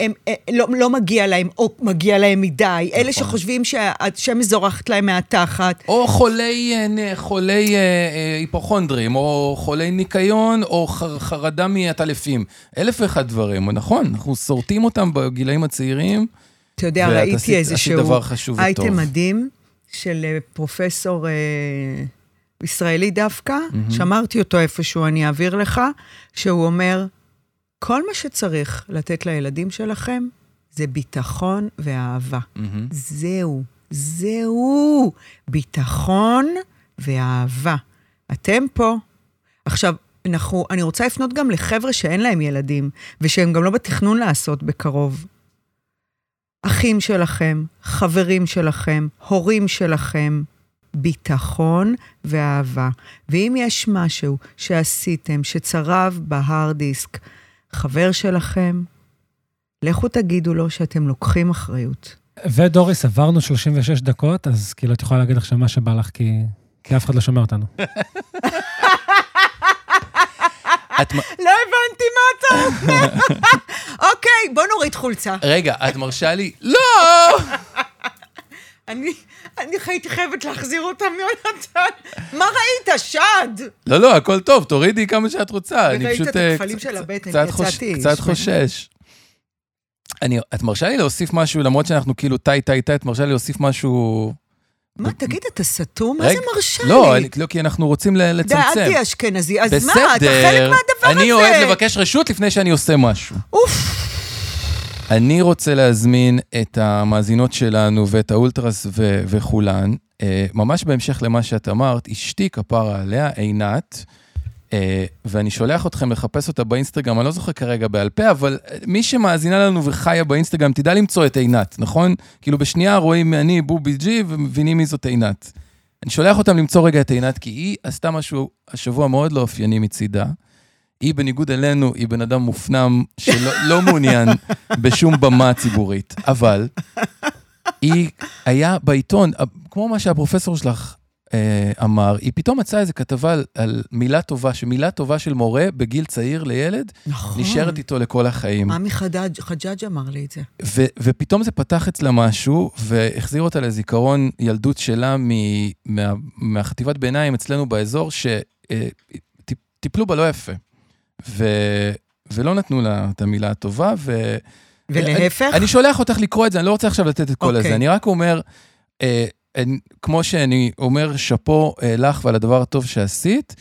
הם, אה, לא, לא מגיע להם, או מגיע להם מדי, אלה נכון. שחושבים שהשמש זורחת להם מהתחת. או חולי, אה, חולי אה, אה, היפוכונדרים, או חולי ניקיון, או ח- חרדה מעטלפים. אלף ואחד דברים, נכון? אנחנו שורטים אותם בגילאים הצעירים. אתה יודע, ראיתי איזה שהוא. אייטם מדהים של אה, פרופסור אה, ישראלי דווקא, שמרתי אותו איפשהו, אני אעביר לך, שהוא אומר, כל מה שצריך לתת לילדים שלכם זה ביטחון ואהבה. מהמם. זהו, זהו, ביטחון ואהבה. אתם פה. עכשיו, אנחנו, אני רוצה לפנות גם לחבר'ה שאין להם ילדים, ושהם גם לא בתכנון לעשות בקרוב. אחים שלכם, חברים שלכם, הורים שלכם, ביטחון ואהבה. ואם יש משהו שעשיתם, שצרב בהארד דיסק, חבר שלכם, לכו תגידו לו שאתם לוקחים אחריות. ודוריס, עברנו 36 דקות, אז כאילו את יכולה להגיד עכשיו מה שבא לך, כי, כי אף אחד לא שומע אותנו. [laughs] את, לא הבנתי מה אתה אומר. [laughs] אוקיי, בוא נוריד חולצה. רגע, את מרשה לי? לא! [laughs] אני, אני הייתי חייבת להחזיר אותם, יונתן. מה ראית? שד! לא, לא, הכל טוב, תורידי כמה שאת רוצה. אני פשוט... את אה, הכפלים של הבטן, יצאתי קצת. חושש. אני, את מרשה לי להוסיף משהו, למרות שאנחנו כאילו טי טי טי, את מרשה לי להוסיף משהו... מה, תגיד, אתה סתום? מה זה מרשה לא, לי? אני, לא, כי אנחנו רוצים לצמצם. תהיה אשכנזי. אז בסדר, מה, אתה חלק מהדבר הזה. אני אוהב לבקש רשות לפני שאני עושה משהו. אוף. אני רוצה להזמין את המאזינות שלנו ואת האולטרס ו- וכולן, אה, ממש בהמשך למה שאת אמרת, אשתי כפרה עליה, עינת, אה, ואני שולח אתכם לחפש אותה באינסטגרם, אני לא זוכר כרגע בעל פה, אבל אה, מי שמאזינה לנו וחיה באינסטגרם, תדע למצוא את עינת, נכון? כאילו בשנייה רואים אני בובי ג'י ומבינים מי זאת עינת. אני שולח אותם למצוא רגע את עינת, כי היא עשתה משהו השבוע מאוד לא אופייני מצידה. היא, בניגוד אלינו, היא בן אדם מופנם שלא לא מעוניין בשום במה ציבורית. אבל היא היה בעיתון, כמו מה שהפרופסור שלך אה, אמר, היא פתאום מצאה איזו כתבה על, על מילה טובה, שמילה טובה של מורה בגיל צעיר לילד, נכון. נשארת איתו לכל החיים. עמי חדד- חג'אג' אמר לי את זה. ו- ופתאום זה פתח אצלה משהו, והחזיר אותה לזיכרון ילדות שלה מ- מה- מהחטיבת ביניים אצלנו באזור, שטיפלו בה לא יפה. ו- ולא נתנו לה את המילה הטובה, ו... ולהפך? אני, אני שולח אותך לקרוא את זה, אני לא רוצה עכשיו לתת את כל אוקיי. הזה, אני רק אומר, אה, אני, כמו שאני אומר שאפו אה, לך ועל הדבר הטוב שעשית,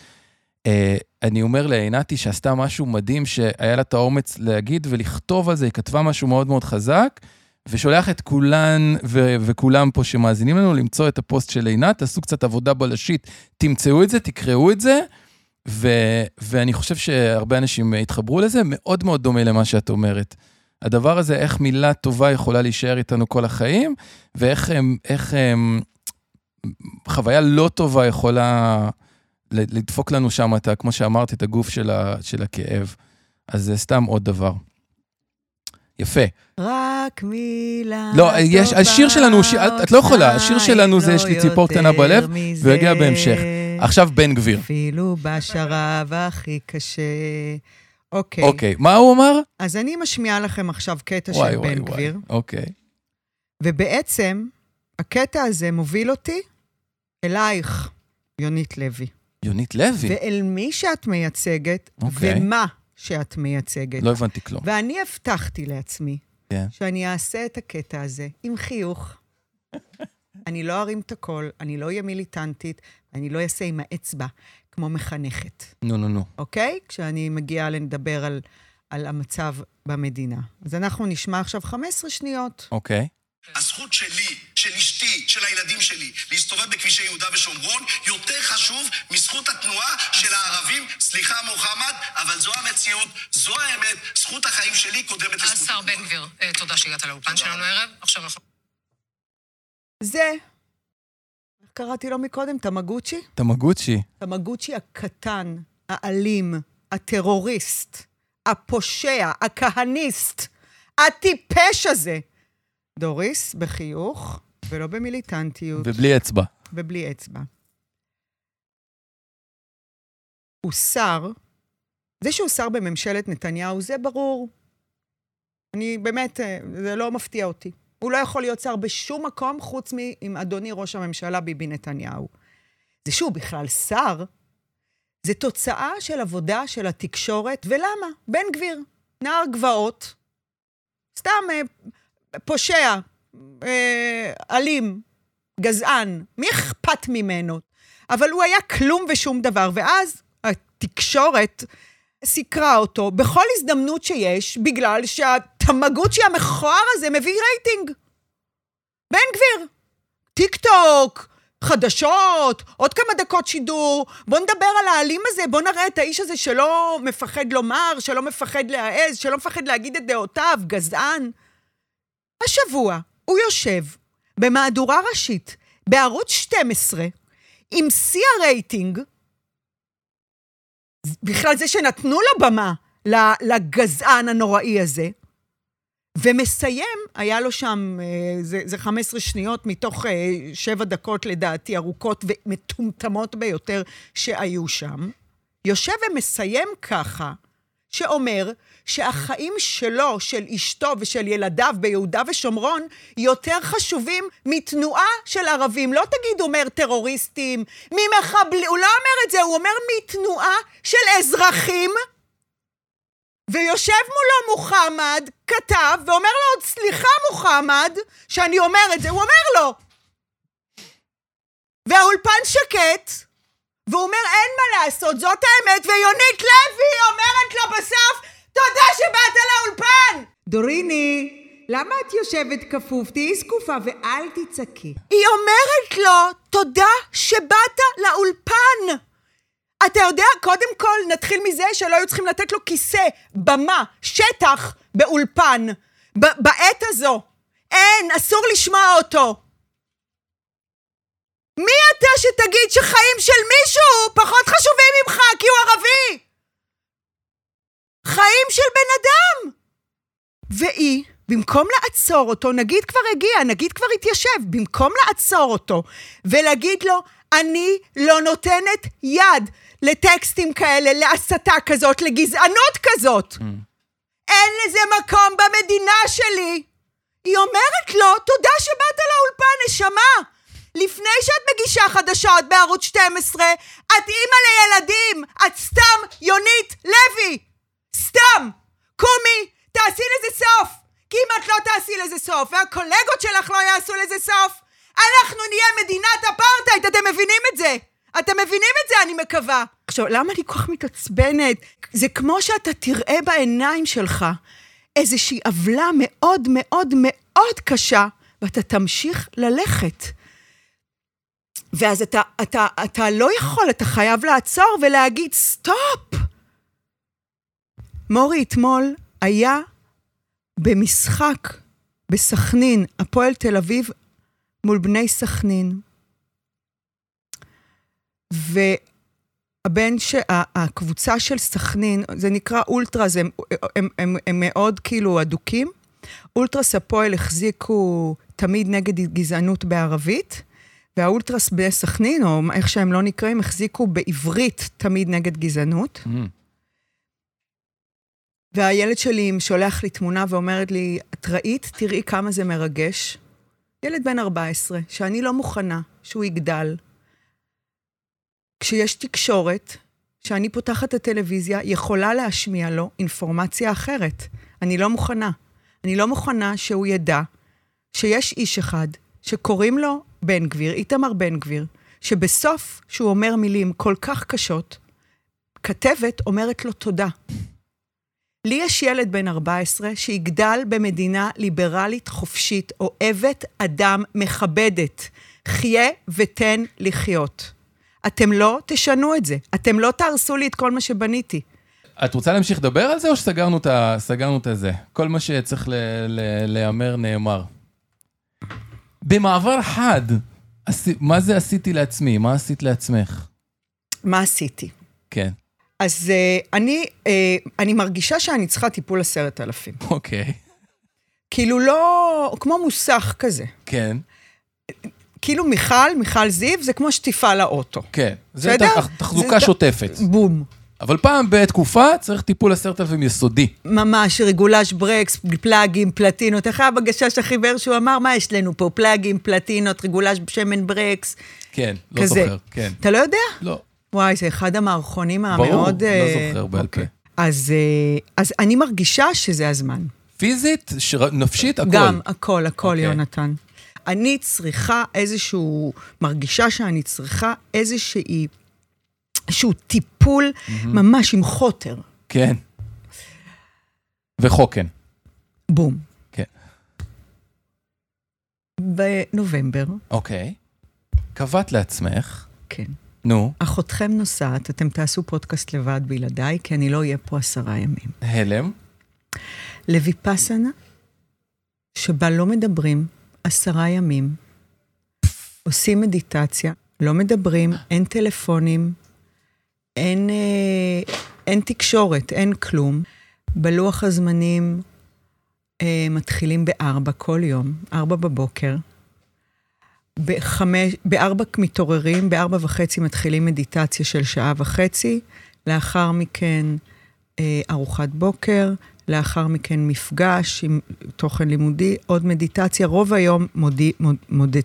אה, אני אומר לעינתי שעשתה משהו מדהים, שהיה לה את האומץ להגיד ולכתוב על זה, היא כתבה משהו מאוד מאוד חזק, ושולח את כולן ו- וכולם פה שמאזינים לנו למצוא את הפוסט של עינת, תעשו קצת עבודה בלשית, תמצאו את זה, תקראו את זה, ו- ואני חושב שהרבה אנשים התחברו לזה, מאוד מאוד דומה למה שאת אומרת. הדבר הזה, איך מילה טובה יכולה להישאר איתנו כל החיים, ואיך הם, איך הם, חוויה לא טובה יכולה לדפוק לנו שם, את, כמו שאמרת, את הגוף של, ה, של הכאב. אז זה סתם עוד דבר. יפה. רק מילה לא, טובה השיר שלנו את- את לא יכולה, השיר שלנו זה לא יש לי ציפור קטנה בלב. והוא יגיע בהמשך. עכשיו בן גביר. אפילו בשרב הכי קשה. אוקיי. אוקיי, מה הוא אמר? אז אני משמיעה לכם עכשיו קטע וואי, של וואי, בן וואי. גביר, אוקיי. ובעצם הקטע הזה מוביל אותי אלייך, יונית לוי, יונית לוי. ואל מי שאת מייצגת, אוקיי. ומה שאת מייצגת. לא הבנתי כלום. ואני הבטחתי לעצמי כן. שאני אעשה את הקטע הזה עם חיוך. אני לא ארים את הקול, אני לא אהיה מיליטנטית, אני לא אעשה עם האצבע כמו מחנכת, נו, נו, נו. אוקיי? כשאני מגיעה לדבר על, על המצב במדינה. אז אנחנו נשמע עכשיו 15 שניות אוקיי. הזכות שלי, של אשתי, של הילדים שלי, להסתובב בכבישי יהודה ושומרון, יותר חשוב מזכות התנועה של הערבים. סליחה, מוחמד, אבל זו המציאות, זו האמת, זכות החיים שלי קודמת לזכות השר התנועה. בן גביר, אה, תודה שהגעת לאולפן שלנו הערב. עכשיו אנחנו... זה, איך קראתי לו מקודם? תמגוצ'י? תמגוצ'י. תמגוצ'י הקטן, האלים, הטרוריסט, הפושע, הכהניסט, הטיפש הזה. דוריס, בחיוך, ולא במיליטנטיות, ובלי אצבע. ובלי אצבע. הוא שר, זה שהוא שר בממשלת נתניהו, זה ברור. אני באמת, אה, זה לא מפתיע אותי. הוא לא יכול להיות שר בשום מקום חוץ מעם אדוני ראש הממשלה ביבי נתניהו. זה שהוא בכלל שר, זה תוצאה של עבודה של התקשורת, ולמה? בן גביר, נער גבעות, סתם אה, פושע, אה, אלים, גזען, מי אכפת ממנו? אבל הוא היה כלום ושום דבר, ואז התקשורת סיקרה אותו בכל הזדמנות שיש, בגלל שהתמגוצ'י המכוער הזה מביא רייטינג. בן גביר, טיק טוק, חדשות, עוד כמה דקות שידור, בוא נדבר על האלים הזה, בוא נראה את האיש הזה שלא מפחד לומר, שלא מפחד להעז, שלא מפחד להגיד את דעותיו, גזען. השבוע הוא יושב במהדורה ראשית בערוץ 12 עם שיא הרייטינג, בכלל זה שנתנו לו במה לגזען הנוראי הזה, ומסיים, היה לו שם, אה, זה, זה 15 שניות מתוך אה, שבע דקות לדעתי ארוכות ומטומטמות ביותר שהיו שם, יושב ומסיים ככה, שאומר שהחיים שלו, של אשתו ושל ילדיו ביהודה ושומרון יותר חשובים מתנועה של ערבים. לא תגיד, הוא אומר טרוריסטים, ממחבלים, הוא לא אומר את זה, הוא אומר מתנועה של אזרחים. ויושב מולו מוחמד, כתב, ואומר לו, סליחה מוחמד, שאני אומר את זה, הוא אומר לו. והאולפן שקט, והוא אומר, אין מה לעשות, זאת האמת, ויונית לוי אומרת לו בסוף, תודה שבאת לאולפן! דוריני, למה את יושבת כפוף? תהיי זקופה ואל תצעקי. היא אומרת לו, תודה שבאת לאולפן! אתה יודע, קודם כל נתחיל מזה שלא היו צריכים לתת לו כיסא, במה, שטח באולפן, ב- בעת הזו. אין, אסור לשמוע אותו. מי אתה שתגיד שחיים של מישהו פחות חשובים ממך כי הוא ערבי? חיים של בן אדם! והיא, במקום לעצור אותו, נגיד כבר הגיע, נגיד כבר התיישב, במקום לעצור אותו ולהגיד לו, אני לא נותנת יד לטקסטים כאלה, להסתה כזאת, לגזענות כזאת. Mm. אין לזה מקום במדינה שלי. היא אומרת לו, תודה שבאת לאולפן, נשמה. לפני שאת מגישה חדשות בערוץ 12, את אימא לילדים, את סתם יונית לוי. סתם. קומי, תעשי לזה סוף. כי אם את לא תעשי לזה סוף, והקולגות שלך לא יעשו לזה סוף, אנחנו נהיה מדינת אפרטהייד, אתם מבינים את זה? אתם מבינים את זה, אני מקווה. עכשיו, למה אני כל כך מתעצבנת? זה כמו שאתה תראה בעיניים שלך איזושהי עוולה מאוד מאוד מאוד קשה, ואתה תמשיך ללכת. ואז אתה, אתה, אתה לא יכול, אתה חייב לעצור ולהגיד, סטופ! מורי אתמול היה במשחק בסכנין, הפועל תל אביב מול בני סכנין. והבן, ש... הקבוצה של סכנין, זה נקרא אולטרס, הם, הם, הם, הם מאוד כאילו אדוקים. אולטרס הפועל החזיקו תמיד נגד גזענות בערבית, והאולטרס בסכנין, או איך שהם לא נקראים, החזיקו בעברית תמיד נגד גזענות. Mm. והילד שלי שולח לי תמונה ואומרת לי, את ראית? תראי כמה זה מרגש. ילד בן 14, שאני לא מוכנה שהוא יגדל. כשיש תקשורת, שאני פותחת את הטלוויזיה, יכולה להשמיע לו אינפורמציה אחרת. אני לא מוכנה. אני לא מוכנה שהוא ידע שיש איש אחד שקוראים לו בן גביר, איתמר בן גביר, שבסוף, שהוא אומר מילים כל כך קשות, כתבת אומרת לו תודה. לי יש ילד בן 14 שיגדל במדינה ליברלית, חופשית, אוהבת אדם, מכבדת. חיה ותן לחיות. אתם לא תשנו את זה. אתם לא תהרסו לי את כל מה שבניתי. את רוצה להמשיך לדבר על זה, או שסגרנו את ה- את הזה? כל מה שצריך להיאמר, נאמר. במעבר חד, מה זה עשיתי לעצמי? מה עשית לעצמך? מה עשיתי? כן, אז uh, אני, uh, אני מרגישה שאני צריכה טיפול עשרת אלפים. אוקיי, כאילו לא, כמו מוסך כזה. כן, כאילו מיכל, מיכל זיו, זה כמו שטיפה לאוטו. כן. זה בסדר? תח- תחזוקה זה- שוטפת. בום. אבל פעם בתקופה צריך טיפול עשרת אלפים יסודי. ממש, רגולש ברקס, פלאגים, פלטינות. איך היה בגשש החיוור שהוא אמר, מה יש לנו פה? פלאגים, פלטינות, רגולש שמן ברקס. כן, לא כזה. זוכר, כן. אתה לא יודע? לא, וואי, זה אחד המערכונים ברור, המאוד... לא אה, זוכר בעל פה. אוקיי. אז, אה, אז אני מרגישה שזה הזמן. פיזית, שר- נפשית, הכל. גם, הכל, הכל, אוקיי. יונתן. אני צריכה איזשהו, מרגישה שאני צריכה איזושהי, איזשהו טיפול ממש עם חוטר. כן. וחוקן. בום. כן. בנובמבר, אוקיי. קבעת לעצמך, כן. נו, אחותכם נוסעת, אתם תעשו פודקאסט לבד בלעדיי, כי אני לא אהיה פה עשרה ימים. הלם, לויפאסנה, שבה לא מדברים עשרה ימים, עושים מדיטציה, לא מדברים, אין טלפונים, אין, אה, אין תקשורת, אין כלום. בלוח הזמנים אה, מתחילים בארבע כל יום, ארבע בבוקר. בחמש, בארבע מתעוררים, בארבע וחצי מתחילים מדיטציה של שעה וחצי, לאחר מכן אה, ארוחת בוקר, לאחר מכן מפגש עם תוכן לימודי, עוד מדיטציה, רוב היום מודי, מוד, מוד,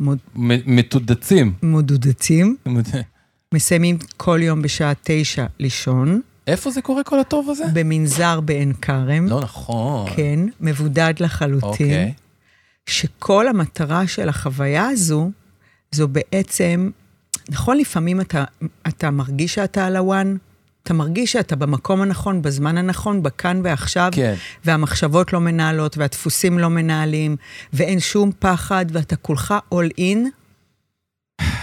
מוד, מתודצים. מודודצים, מסיימים כל יום בשעה תשע לישון, איפה זה קורה כל הטוב הזה? במנזר בעין כרם, לא נכון. כן, מבודד לחלוטין. אוקיי. שכל המטרה של החוויה הזו, זו בעצם, נכון, לפעמים אתה, אתה מרגיש שאתה על הוואן, אתה מרגיש שאתה במקום הנכון, בזמן הנכון, בכאן ועכשיו, כן. והמחשבות לא מנהלות, והדפוסים לא מנהלים, ואין שום פחד, ואתה כולך all in.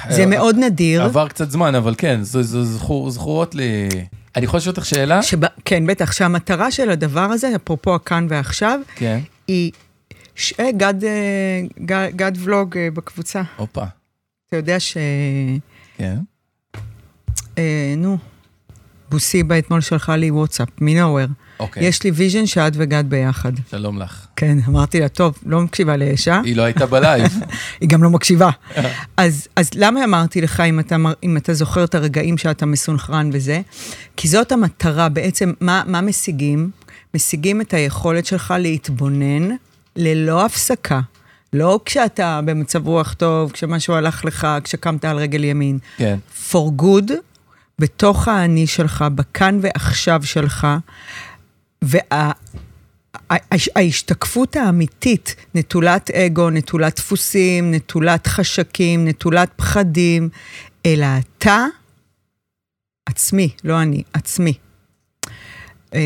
זה אה, מאוד נדיר. עבר קצת זמן, אבל כן, זו- זו- זכור- זכורות לי... אני יכול לשאול אותך שאלה? שבה, כן, בטח, שהמטרה של הדבר הזה, אפרופו הכאן ועכשיו, כן. היא... ש... אה, גד, אה, גד, גד ולוג אה, בקבוצה. הופה. אתה יודע ש... כן. אה, נו, בוסיבה אתמול שלחה לי וואטסאפ, מ nowhere. אוקיי. יש לי vision שאת ו God ביחד. שלום לך. כן, אמרתי לה, טוב, לא מקשיבה לאשה, היא לא הייתה בלייב. [laughs] היא גם לא מקשיבה. אז, אז למה אמרתי לך, אם אתה, אם אתה זוכר את הרגעים שאתה מסונכרן וזה? כי זאת המטרה, בעצם, מה, מה משיגים? משיגים את היכולת שלך להתבונן ללא הפסקה. לא כשאתה במצב רוח טוב, כשמשהו הלך לך, כשקמת על רגל ימין. כן. for good, בתוך האני שלך, בכאן ועכשיו שלך, וההשתקפות האמיתית, נטולת אגו, נטולת דפוסים, נטולת חשקים, נטולת פחדים, אלא אתה עצמי, לא אני, עצמי. אה,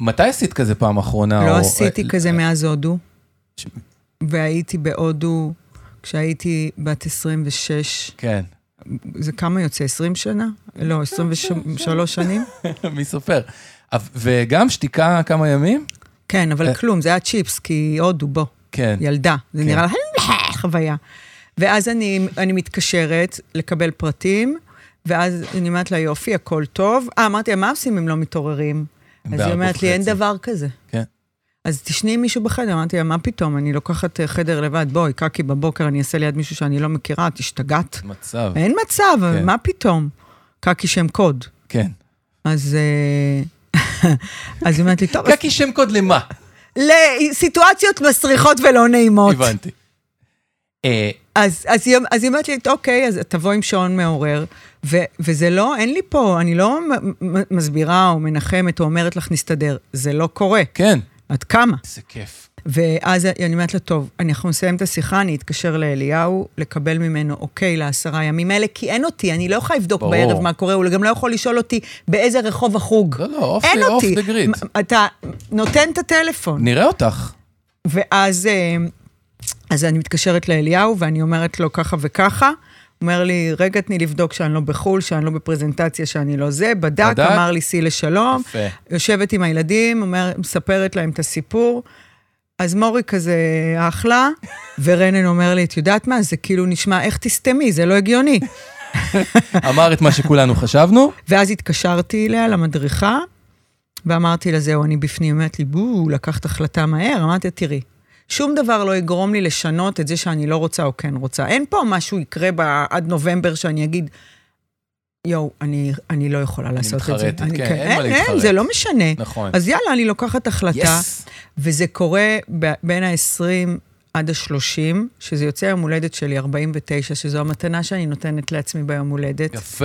מתי עשית כזה פעם אחרונה? לא או- עשיתי אה, כזה מאז הודו, ש- והייתי בהודו כשהייתי בת 26. כן. זה כמה יוצא? 20 שנה? לא, 23 שנים? [laughs] מי סופר? וגם שתיקה כמה ימים? כן, אבל אה. כלום, זה היה צ'יפס, כי הודו, בוא, כן. ילדה. זה כן. נראה לה [laughs] חוויה. ואז אני, אני מתקשרת לקבל פרטים, ואז אני אומרת לה, יופי, הכל טוב. אה, אמרתי לה, מה עושים אם לא מתעוררים? אז היא אומרת לי, אין וחצי." דבר כזה. כן. אז תשני עם מישהו בחדר. אמרתי לה, מה פתאום, אני לוקחת אה, חדר לבד, בואי, קקי בבוקר, אני אעשה ליד מישהו שאני לא מכירה, את השתגעת? מצב. אין מצב, כן. מה פתאום? קקי שם קוד. כן. אז... אה, [laughs] אז היא אומרת לי, טוב, קקי שם קוד למה? לסיטואציות מסריחות ולא נעימות. הבנתי. אה, אז, אז, היא, אז היא אומרת לי, אוקיי, אז תבוא עם שעון מעורר, ו, וזה לא, אין לי פה, אני לא מסבירה או מנחמת או אומרת לך, נסתדר. זה לא קורה. כן. עד כמה? איזה כיף. ואז אני אומרת לה, טוב, אנחנו נסיים את השיחה, אני אתקשר לאליהו, לקבל ממנו אוקיי לעשרה ימים האלה, כי אין אותי, אני לא יכולה לבדוק ברור. בערב מה קורה, הוא גם לא יכול לשאול אותי באיזה רחוב החוג. לא, לא, off in off. the grid. אתה נותן את הטלפון. נראה אותך. ואז אה, אז אני מתקשרת לאליהו, ואני אומרת לו ככה וככה. אומר לי, רגע, תני לבדוק שאני לא בחו"ל, שאני לא בפרזנטציה, שאני לא זה. בדק, בדק? אמר לי, סי לשלום. יפה. יושבת עם הילדים, אומר, מספרת להם את הסיפור. אז מורי כזה אחלה, [laughs] ורנן אומר לי, את יודעת מה, זה כאילו נשמע, איך תסתמי, זה לא הגיוני. [laughs] אמר את מה שכולנו חשבנו. ואז התקשרתי אליה, למדריכה, ואמרתי לה, זהו, אני בפנים. היא אומרת לי, בואו, לקחת החלטה מהר. אמרתי לה, תראי, שום דבר לא יגרום לי לשנות את זה שאני לא רוצה או כן רוצה. אין פה משהו יקרה ב- עד נובמבר שאני אגיד, יואו, אני, אני לא יכולה לעשות את זה. מתחרטת, אני- כן, אין מה אין, להתחרט. זה לא משנה. נכון. אז יאללה, אני לוקחת החלטה, יס. וזה קורה ב- בין ה-20 עד ה-30, שזה יוצא יום הולדת שלי, 49, שזו המתנה שאני נותנת לעצמי ביום הולדת. יפה.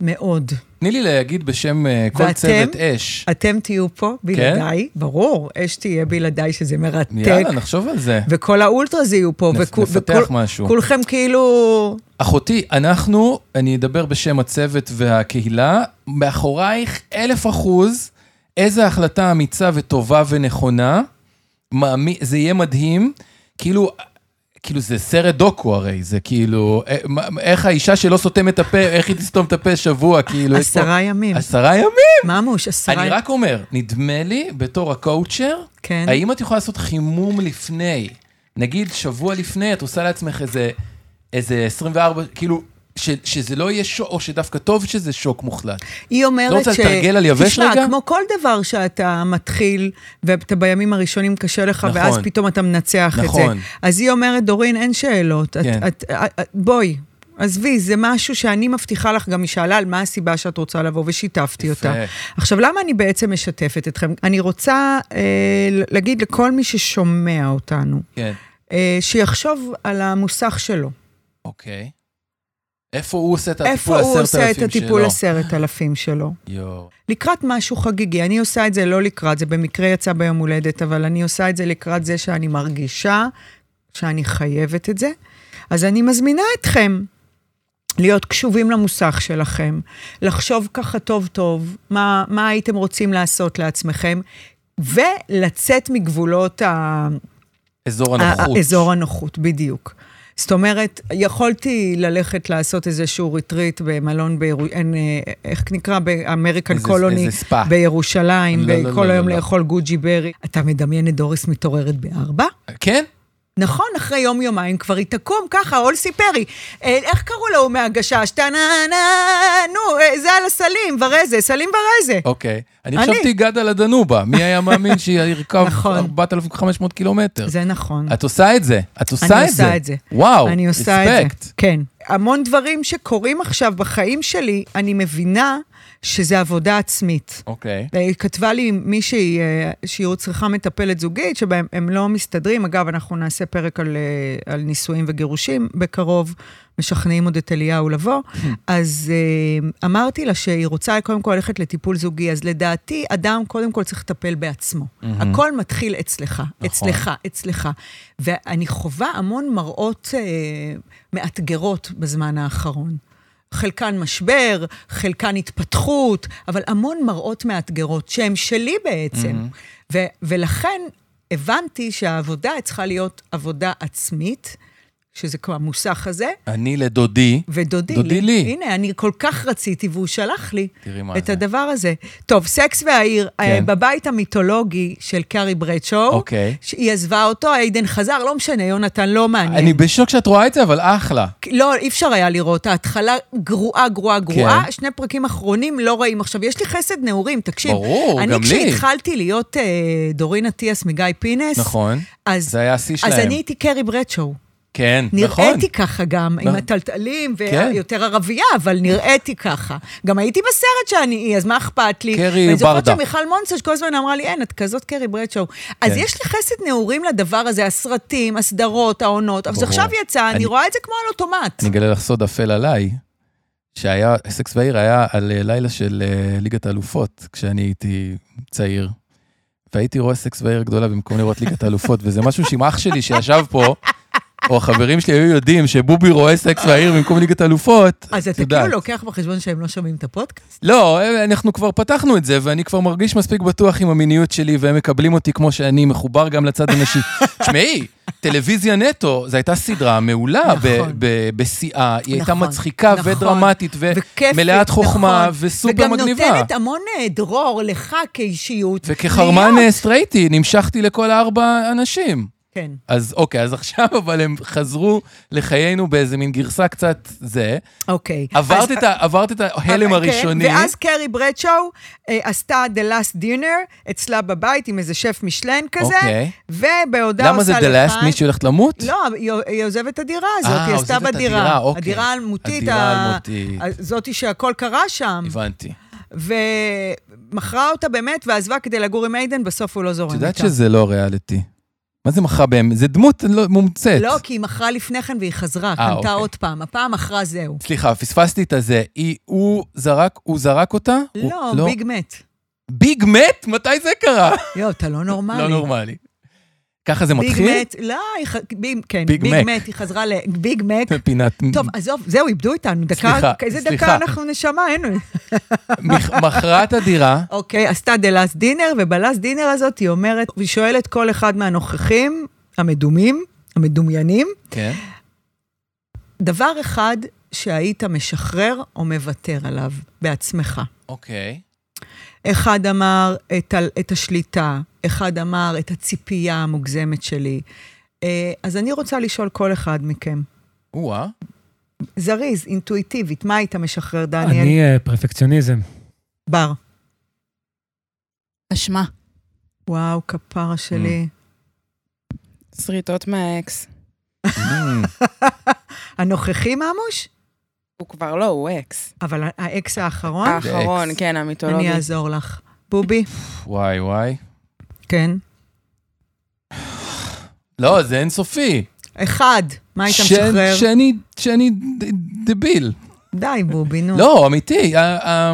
מאוד. תני לי להגיד בשם אה, כל ואתם? צוות אש. אתם תהיו פה בלעדיי, ברור, אש תהיה בלעדיי, שזה מרתק. יאללה, נחשוב על זה. וכל האולטראז יהיו פה, נפ- וכו- נפתח וכול- משהו. כולכם כאילו... אחותי, אנחנו, אני אדבר בשם הצוות והקהילה, מאחורייך אלף אחוז, איזה החלטה אמיצה וטובה ונכונה, מאמי- זה יהיה מדהים, כאילו, כאילו זה סרט דוקו הרי, זה כאילו, אה, איך האישה שלא סותמת את הפה, איך היא תסתום את הפה שבוע, כאילו, יש פה- עשרה ימים. עשרה ימים. ממוש, עשרה אני ימים. רק אומר, נדמה לי, בתור הקואוצ'ר, כן. האם את יכולה לעשות חימום לפני? נגיד שבוע לפני, את עושה לעצמך איזה, איזה 24, כאילו, ש, שזה לא יהיה שוק, או שדווקא טוב שזה שוק מוחלט. היא אומרת ש... לא רוצה לתרגל על יבש תשמע, רגע? כמו כל דבר שאתה מתחיל, ואתה בימים הראשונים קשה לך, נכון. ואז פתאום אתה מנצח את נכון. זה. אז היא אומרת, דורין, אין שאלות. את, כן. את, את, את, בואי. עזבי, זה משהו שאני מבטיחה לך, גם היא שאלה על מה הסיבה שאת רוצה לבוא, ושיתפתי יפה. אותה. עכשיו, למה אני בעצם משתפת אתכם? אני רוצה אה, להגיד לכל מי ששומע אותנו, כן. אה, שיחשוב על המוסך שלו. אוקיי. איפה הוא עושה את הטיפול איפה הוא עשרת עושה את אלפים הטיפול שלו? עשרת אלפים שלו? יואו. לקראת משהו חגיגי. אני עושה את זה לא לקראת, זה במקרה יצא ביום הולדת, אבל אני עושה את זה לקראת זה שאני מרגישה שאני חייבת את זה. אז אני מזמינה אתכם להיות קשובים למוסך שלכם, לחשוב ככה טוב-טוב מה, מה הייתם רוצים לעשות לעצמכם, ולצאת מגבולות ה... אזור הנוחות. אזור הנוחות, בדיוק. זאת אומרת, יכולתי ללכת לעשות איזשהו ריטריט במלון, בירושלים, איך נקרא? באמריקן איזה- קולוני, איזה ספא. בירושלים, לא, לא, וכל לא, היום לא, לא. לאכול גוג'י ברי. אתה מדמיין את דוריס מתעוררת בארבע? כן? נכון, אחרי יום-יומיים כבר היא תקום ככה, אולסי פרי. אה, איך קראו לו מהגשש? טה-נה, נה, נו, אה, זה על הסלים, ורזה, סלים ורזה. אוקיי. אני אני. חשבתי גד על הדנובה. מי היה מאמין שהיא ירכב נכון. 4,500 קילומטר? זה נכון. את עושה את זה. את עושה אני את זה. עושה את זה. וואו, אני עושה את. זה. כן. המון דברים שקורים עכשיו בחיים שלי, אני מבינה שזה עבודה עצמית. אוקיי. היא כתבה לי מישהי אה, שהיא צריכה מטפלת זוגית, שבהם הם לא מסתדרים. אגב, אנחנו נעשה פרק על, אה, על נישואים וגירושים בקרוב, משכנעים עוד את אליהו לבוא. [laughs] אז אה, אמרתי לה שהיא רוצה קודם כל ללכת לטיפול זוגי, אז לדעתי, אדם קודם כל צריך לטפל בעצמו. הכל מתחיל אצלך, אצלך, אצלך. ואני חווה המון מראות אה, מאתגרות בזמן האחרון. חלקן משבר, חלקן התפתחות, אבל המון מראות מאתגרות שהן שלי בעצם. ו- ולכן הבנתי שהעבודה צריכה להיות עבודה עצמית, שזה כמו המוסך הזה, אני לדודי. ודודי דודי לי. הנה, אני כל כך רציתי, והוא שלח לי את זה. הדבר הזה. טוב, סקס והעיר, כן. כן. בבית המיתולוגי של קארי ברדשו, אוקיי. שהיא עזבה אותו, איידן חזר, לא משנה, יונתן לא מעניין. אני בשוק שאת רואה את זה, אבל אחלה. לא, אי אפשר היה לראות. ההתחלה גרועה, גרועה, גרועה. כן. שני פרקים אחרונים לא רעים. עכשיו, יש לי חסד נעורים, תקשיב. ברור, גם לי. אני כשהתחלתי להיות אה, דורין אטיאס מגיא פינס, נכון. אז, זה היה השיא אז שלהם. אני הייתי קרי ברדשו. כן, נכון. נראיתי ככה גם, עם נכון. הטלטלים, כן. ויותר ערבייה, אבל נראיתי ככה. גם הייתי בסרט שאני אי, אז מה אכפת לי? קרי ואני זוכרת ברדה. שמיכל מונסש כל הזמן אמרה לי, אין, את כזאת קרי ברדשו. אז כן. יש לי חסד נעורים לדבר הזה, הסרטים, הסדרות, העונות. ברור. עכשיו יצא, אני אני- רואה את זה כמו על אוטומט. אני אגלה לך סוד אפל עליי, שהיה, סקס בעיר היה על אה, לילה של אה, ליגת האלופות, כשאני הייתי צעיר. והייתי רואה סקס בעיר הגדולה במקום לראות ליגת האלופות, וזה משהו שעם אח שלי שישב פה, [laughs] או החברים שלי היו יודעים שבובי רואה סקס בעיר במקום ליגת האלופות, אז את אתה. כאילו לוקח בחשבון שהם לא שומעים את הפודקאסט? לא, אנחנו כבר פתחנו את זה, ואני כבר מרגיש מספיק בטוח עם המיניות שלי, והם מקבלים אותי כמו שאני, מחובר גם לצד הנשי. [laughs] תשמעי, טלוויזיה נטו, זו הייתה סדרה מעולה נכון. בשיאה, היא הייתה נכון, מצחיקה נכון. ודרמטית, ומלאת חוכמה. וסופר מגניבה. וגם נותנת המון אה, דרור לך כאישיות. וכחרמן אה, סטרייטי, נמשכתי לכל הארבע אנשים. כן. אז אוקיי, אז עכשיו [laughs] אבל הם חזרו לחיינו באיזה מין גרסה קצת זה. אוקיי. עברת אז- את ה- עברת את ההלם כן, הראשוני. ואז קרי ברדשואו אה, עשתה The Last Dinner אצלה בבית עם איזה שף משלן כזה, אוקיי. ובעודה למה זה עושה The לך... Last? מישהי הולכת למות? לא, היא היא עוזבת את הדירה הזאת, אה, היא עשתה עוזבת את בדירה. הדירה, אוקיי. הדירה האלמותית, הדירה האלמותית. זאתי שהכל קרה שם, הבנתי. ומכרה אותה באמת ועזבה כדי לגור עם איידן, בסוף הוא לא זורם את איתה. יודעת שזה לא ריאליטי. מה זה מכרה באמת? זה דמות לא- מומצאת. לא, כי היא מכרה לפני כן והיא חזרה, קנתה אוקיי. עוד פעם. הפעם מכרה זהו. סליחה, פספסתי את הזה. היא, הוא זרק, הוא זרק אותה? הוא- לא, ביג מת. ביג מת? מתי זה קרה? יואו, אתה לא נורמלי. לא נורמלי. ככה זה ביג מתחיל? מת, לא, היא ח- ביג, כן, ביג ביג היא חזרה ל... ביג מק. [laughs] פינת... טוב, עזוב, זהו, איבדו איתנו. דקה, סליחה, איזה סליחה. דקה אנחנו נשמה, אין. מכרה את הדירה, [laughs] אוקיי, עשתה The Last Dinner, ובלאסט דינר הזאת היא אומרת, והיא שואלת כל אחד מהנוכחים, המדומים, המדומיינים, כן. דבר אחד שהיית משחרר או מוותר עליו בעצמך. אוקיי. אחד אמר את, ה- את השליטה, אחד אמר את הציפייה המוגזמת שלי. אה, אז אני רוצה לשאול כל אחד מכם, או-אה. זריז, אינטואיטיבית, מה היית משחרר, דניאל? אני אה, פרפקציוניזם. בר. אשמה. וואו, כפרה שלי. שריטות מהאקס. Mm. [laughs] הנוכחי ממוש? הוא כבר לא, הוא אקס. אבל האקס האחרון? האחרון. כן, המיתולוגי. אני אעזור לך. בובי? וואי וואי. כן. לא, זה אינסופי. אחד, מה היית משחרר? שאני, שאני דביל. די, בובי, נו. לא, אמיתי. ה-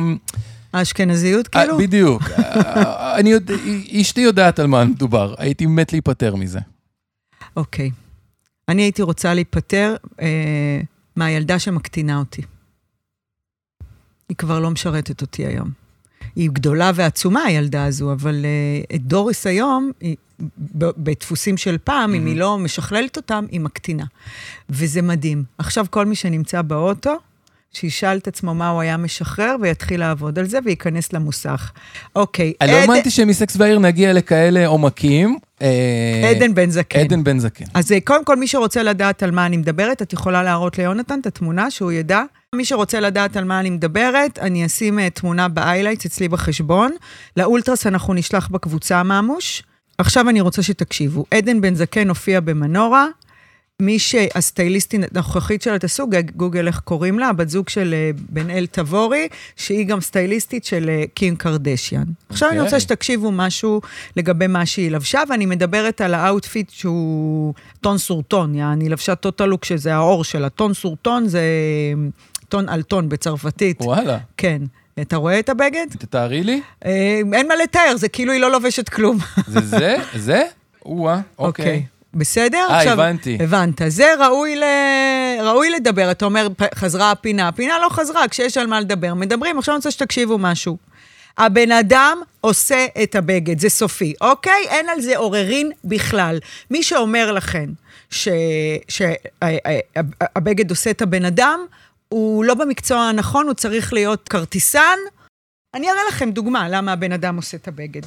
האשכנזיות, כאילו? בדיוק. ה- אני יודע, אשתי יודעת על מה מדובר. הייתי מת להיפטר מזה. אוקיי. אני הייתי רוצה להיפטר אה, מהילדה שמקטינה אותי. היא כבר לא משרתת אותי היום. היא גדולה ועצומה, הילדה הזו, אבל אה, את דוריס היום, היא, בדפוסים של פעם, אם היא לא משכללת אותם, היא מקטינה. וזה מדהים. עכשיו כל מי שנמצא באוטו, שישאל את עצמו מה הוא היה משחרר, ויתחיל לעבוד על זה, וייכנס למוסך. אוקיי, אני לא האמנתי שמסקס והעיר נגיע לכאלה עומקים. אה, עדן בן זקן. עדן בן זקן. אז אה, קודם כל, מי שרוצה לדעת על מה אני מדברת, את יכולה להראות ליונתן את התמונה, שהוא ידע. מי שרוצה לדעת על מה אני מדברת, אני אשים אה, תמונה ב highlights אצלי בחשבון. לאולטרס אנחנו נשלח בקבוצה ממוש. עכשיו אני רוצה שתקשיבו. עדן בן זקן הופיע במנורה. מי שהסטייליסטית הנוכחית שלה, תעשו גוגל איך קוראים לה, הבת זוג של אה, בן אל תבורי, שהיא גם סטייליסטית של אה, קים קרדשיאן. עכשיו אני אוקיי. רוצה שתקשיבו משהו לגבי מה שהיא לבשה, ואני מדברת על ה outfit שהוא ton sur ton, יעני, לבשה total look שזה האור שלה. ton sur ton זה אה, טון על טון בצרפתית. וואלה. כן. אתה רואה את הבגד? תתארי לי. אין מה לתאר, זה כאילו היא לא לובשת כלום. זה זה? זה? [laughs] או-אה, אוקיי. בסדר? אה, הבנתי. הבנת. זה ראוי, ל... ראוי לדבר. אתה אומר, "פ- חזרה הפינה. הפינה לא חזרה, כשיש על מה לדבר. מדברים, עכשיו אני רוצה שתקשיבו משהו. הבן אדם עושה את הבגד, זה סופי, אוקיי? אין על זה עוררין בכלל. מי שאומר לכם שהבגד עושה את הבן אדם, הוא לא במקצוע הנכון, הוא צריך להיות כרטיסן. אני אראה לכם דוגמה למה הבן אדם עושה את הבגד.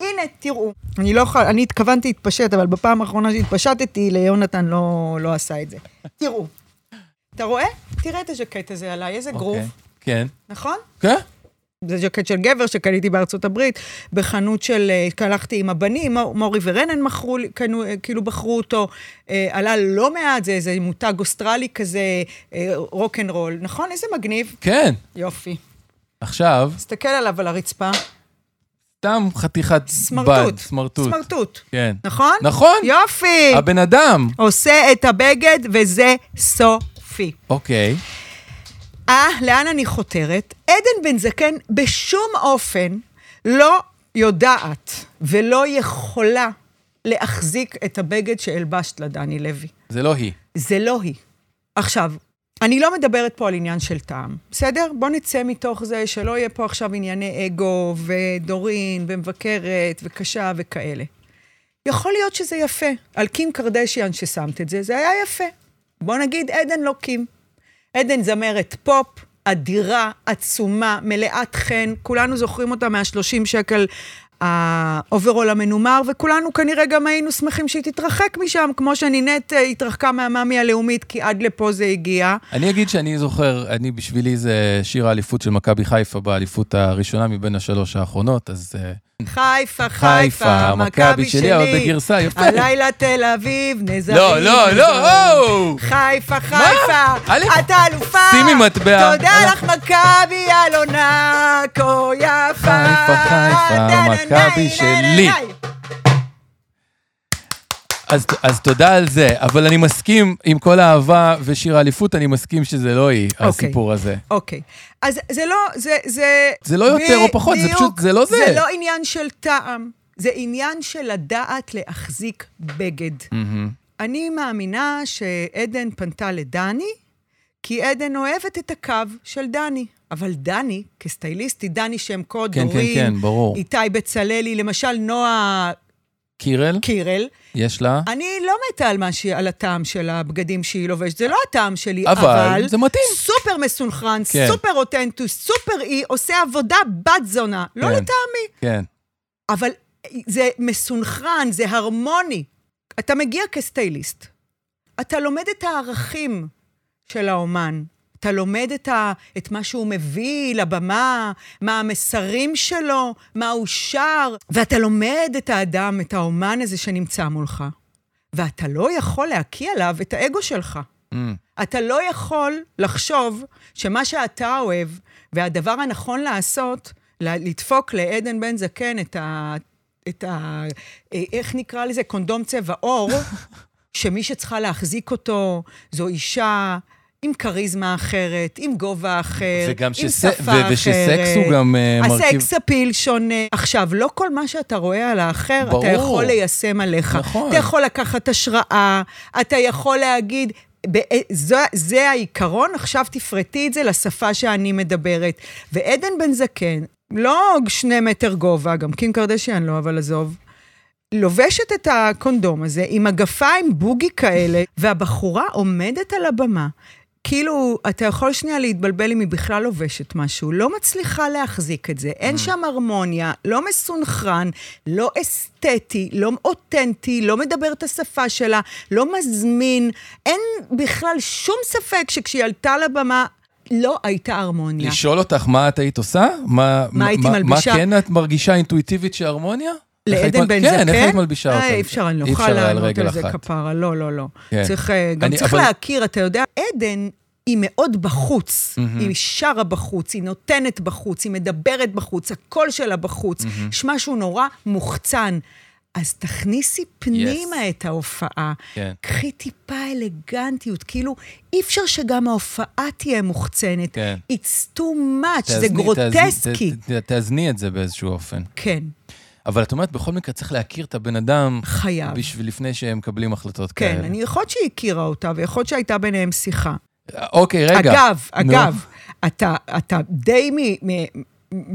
הנה, תראו. אני לא יכולה, אני התכוונתי להתפשט, אבל בפעם האחרונה שהתפשטתי, ליונתן לא, לא עשה את זה. [laughs] תראו. אתה רואה? תראה את הז'קט הזה עליי, איזה גרוב, אוקיי. כן. נכון? כן? זה ז'קט של גבר שקניתי בארצות הברית, בחנות של, אה, הלכתי עם הבנים, מור- מורי ורנן מכרו, קנו, אה, כאילו בחרו אותו, אה, עלה לא מעט, זה איזה מותג אוסטרלי כזה, אה, רול, נכון? איזה מגניב. כן. יופי. עכשיו, תסתכל עליו על הרצפה. סתם חתיכת סמרטוט. בד, סמרטוט. סמרטוט. כן. נכון? נכון. יופי. הבן אדם. עושה את הבגד, וזה סופי. אוקיי. אה, לאן אני חותרת? עדן בן זקן בשום אופן לא יודעת ולא יכולה להחזיק את הבגד שהלבשת לה, דני לוי. זה לא היא. זה לא היא. עכשיו, אני לא מדברת פה על עניין של טעם, בסדר? בוא נצא מתוך זה שלא יהיה פה עכשיו ענייני אגו ודורין ומבקרת וקשה וכאלה. יכול להיות שזה יפה. על קים קרדשיאן ששמת את זה, זה היה יפה. בוא נגיד עדן לא קים. עדן זמרת פופ, אדירה, עצומה, מלאת חן, כולנו זוכרים אותה מה-30 שקל האוברול המנומר, וכולנו כנראה גם היינו שמחים שהיא תתרחק משם, כמו שנינט אה, התרחקה מהמאמי הלאומית, כי עד לפה זה הגיע. אני אגיד שאני זוכר, אני בשבילי זה שיר האליפות של מכבי חיפה באליפות הראשונה מבין השלוש האחרונות, אז... חיפה, חיפה, מכבי שלי, אבל בגרסה יפה. הלילה תל אביב, נזרים. לא, לא, לא! חיפה, חיפה, א', אתה אלופה. שימי מטבע. תודה לך, מכבי אלונה, כה יפה. חיפה, חיפה, מכבי שלי. אז, אז תודה על זה, אבל אני מסכים עם כל האהבה ושיר האליפות, אני מסכים שזה לא היא, אוקיי. הסיפור הזה. אוקיי. אז זה לא, זה... זה, זה לא יותר או פחות, זה. פשוט- זה לא זה. זה לא עניין של טעם, זה עניין של לדעת להחזיק בגד. מהמם. אני מאמינה שעדן פנתה לדני, כי עדן אוהבת את הקו של דני. אבל דני, כסטייליסטית, דני שם קוד, כן, כן, דורין, כן, ברור. איתי בצללי, למשל נועה קירל, קירל, יש לה, אני לא מתה על, שהיא- על הטעם של הבגדים שהיא לובשת, זה לא הטעם שלי, אבל אבל... זה מתאים. סופר מסונכרן, כן. סופר אותנטי, סופר אי, עושה עבודה בת זונה. לא כן. לטעמי, כן. אבל זה מסונכרן, זה הרמוני. אתה מגיע כסטייליסט, אתה לומד את הערכים של האומן. אתה לומד את, ה, את מה שהוא מביא לבמה, מה המסרים שלו, מה הוא שר, ואתה לומד את האדם, את האומן הזה שנמצא מולך. ואתה לא יכול להקיא עליו את האגו שלך. אמ, אתה לא יכול לחשוב שמה שאתה אוהב, והדבר הנכון לעשות, לדפוק לעדן בן זקן את ה... את ה... איך נקרא לזה? קונדום צבע עור, [laughs] שמי שצריכה להחזיק אותו זו אישה עם כריזמה אחרת, עם גובה אחר, עם שס- שפה ו- אחרת. ושסקס הוא גם אה, מרכיב... הסקס אפיל שונה. עכשיו, לא כל מה שאתה רואה על האחר, ברור. אתה יכול ליישם עליך. נכון. אתה יכול לקחת השראה, אתה יכול להגיד, זה, זה העיקרון, עכשיו תפרטי את זה לשפה שאני מדברת. ועדן בן זקן, לא שני מטר גובה, גם קים קרדשיאן לא, אבל עזוב. לובשת את הקונדום הזה עם מגפיים בוגי כאלה, והבחורה עומדת על הבמה. כאילו, אתה יכול שנייה להתבלבל אם היא בכלל לובשת משהו, לא מצליחה להחזיק את זה, אין שם הרמוניה, לא מסונכרן, לא אסתטי, לא אותנטי, לא מדבר את השפה שלה, לא מזמין, אין בכלל שום ספק שכשהיא עלתה לבמה, לא הייתה הרמוניה. לשאול אותך מה את היית עושה? מה, מה הייתי מלבישה? מה כן את מרגישה אינטואיטיבית שהרמוניה? לעדן בן כן, זקן? איך היית מלבישה אה, אותה? אי אפשר, אני לא יכולה לענות על זה. כפרה, לא, לא, לא. כן. צריך, אה, גם צריך להכיר, אתה יודע, עדן היא מאוד בחוץ. מהמם. היא שרה בחוץ, היא נותנת בחוץ, היא מדברת בחוץ, הקול שלה בחוץ. יש משהו נורא מוחצן. אז תכניסי פנימה את ההופעה. כן. קחי טיפה אלגנטיות, כאילו, אי אפשר שגם ההופעה תהיה מוחצנת. כן. It's too much, זה תאזני- גרוטסקי. תאזני- תאזני את זה באיזשהו אופן. כן, אבל את אומרת, בכל מקרה צריך להכיר את הבן אדם חייב. בשביל לפני שהם מקבלים החלטות כן, כאלה. אני יכול להיות שהיא הכירה אותה, ויכול להיות שהייתה ביניהם שיחה. אוקיי, רגע. אגב, נו. אגב, אתה, אתה די מ, מ,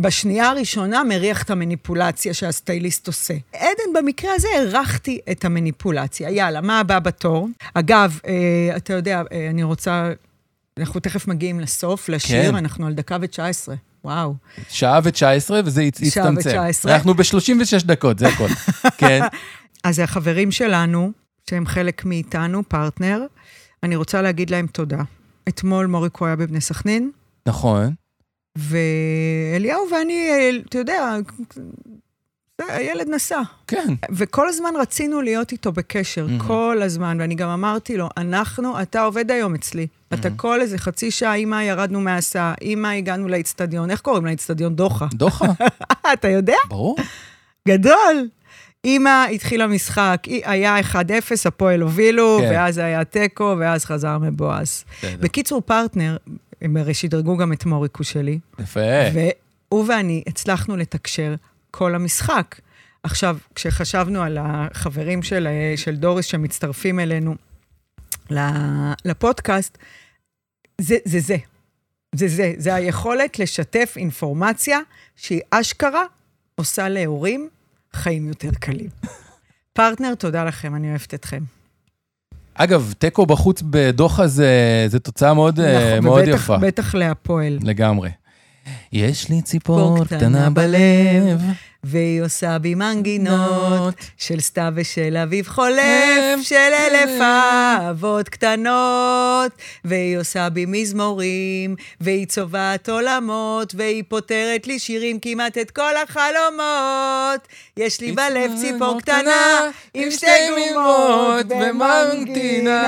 בשנייה הראשונה מריח את המניפולציה שהסטייליסט עושה. עדן, במקרה הזה הערכתי את המניפולציה. יאללה, מה הבא בתור? אגב, אה, אתה יודע, אה, אני רוצה... אנחנו תכף מגיעים לסוף, לשיר, כן. אנחנו על דקה ותשע עשרה. וואו. שעה ו-19 וזה הצ- שעה הצטמצם. ו-19. אנחנו ב-36 דקות, זה הכל. [laughs] כן. אז החברים שלנו, שהם חלק מאיתנו, פרטנר, אני רוצה להגיד להם תודה. אתמול מוריקו היה בבני סכנין, נכון. ואליהו ואני, אה, אתה יודע, הילד נסע. כן. וכל הזמן רצינו להיות איתו בקשר, מהמם. כל הזמן, ואני גם אמרתי לו, אנחנו, אתה עובד היום אצלי. אתה כל איזה חצי שעה, אמא, ירדנו מההסעה, אמא, הגענו לאצטדיון, איך קוראים לאצטדיון? דוחה. דוחה, [laughs] אתה יודע? ברור. גדול. אמא התחילה משחק, היה 1-0, הפועל הובילו, כן. ואז היה תיקו, ואז חזר מבואס. בקיצור, פרטנר, הם הרי שדרגו גם את מוריקו שלי, יפה. והוא ואני הצלחנו לתקשר כל המשחק. עכשיו, כשחשבנו על החברים של, אה, של דוריס שמצטרפים אלינו לפודקאסט, זה זה. זה. זה זה, זה היכולת לשתף אינפורמציה שהיא אשכרה עושה להורים חיים יותר קלים. [laughs] פרטנר, תודה לכם, אני אוהבת אתכם. אגב, תיקו בחוץ בדוחה זה, זה תוצאה מאוד, אה, נכון, מאוד ובטח- יפה. בטח להפועל. לגמרי. יש לי ציפור קטנה בלב. והיא עושה בי מנגינות של סתיו ושל אביב חולף, של אלף אהבות קטנות. והיא עושה בי מזמורים, והיא צובעת עולמות, והיא פותרת לי שירים כמעט את כל החלומות. יש לי בלב ציפור קטנה, עם שתי גומות ומנגינה.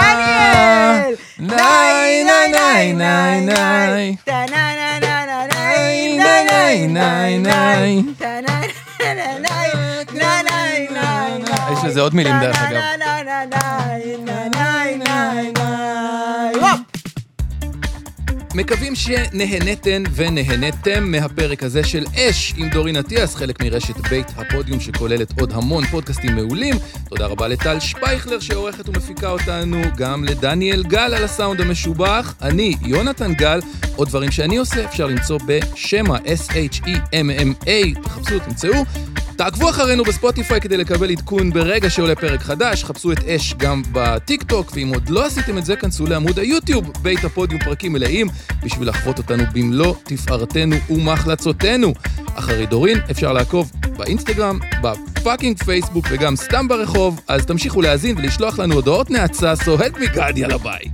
דניאל! ניי, ניי, ניי, ניי, ניי. טה-נה-נה-נה-נה-ניי, ניי, ניי, ניי. יש לזה עוד מילים, דרך אגב. מקווים שנהנתן ונהנתם מהפרק הזה של אש עם דורין אטיאס, חלק מרשת בית הפודיום שכוללת עוד המון פודקאסטים מעולים. תודה רבה לטל שפייכלר שעורכת ומפיקה אותנו, גם לדניאל גל על הסאונד המשובח. אני, יונתן גל, עוד דברים שאני עושה אפשר למצוא בשמע, S-H-E-M-M-A, תחפשו, תמצאו. תעקבו אחרינו בספוטיפיי כדי לקבל עדכון ברגע שעולה פרק חדש, חפשו את אש גם בטיק טוק, ואם עוד לא עשיתם את זה, כנסו לעמוד היוטיוב, בית הפודיום פרקים מלאים, בשביל לחוות אותנו במלוא תפארתנו ומחלצותינו. אחרי דורין אפשר לעקוב באינסטגרם, ב fucking פייסבוק וגם סתם ברחוב, אז תמשיכו להאזין ולשלוח לנו הודעות נאצה, so help me God, יאללה ביי.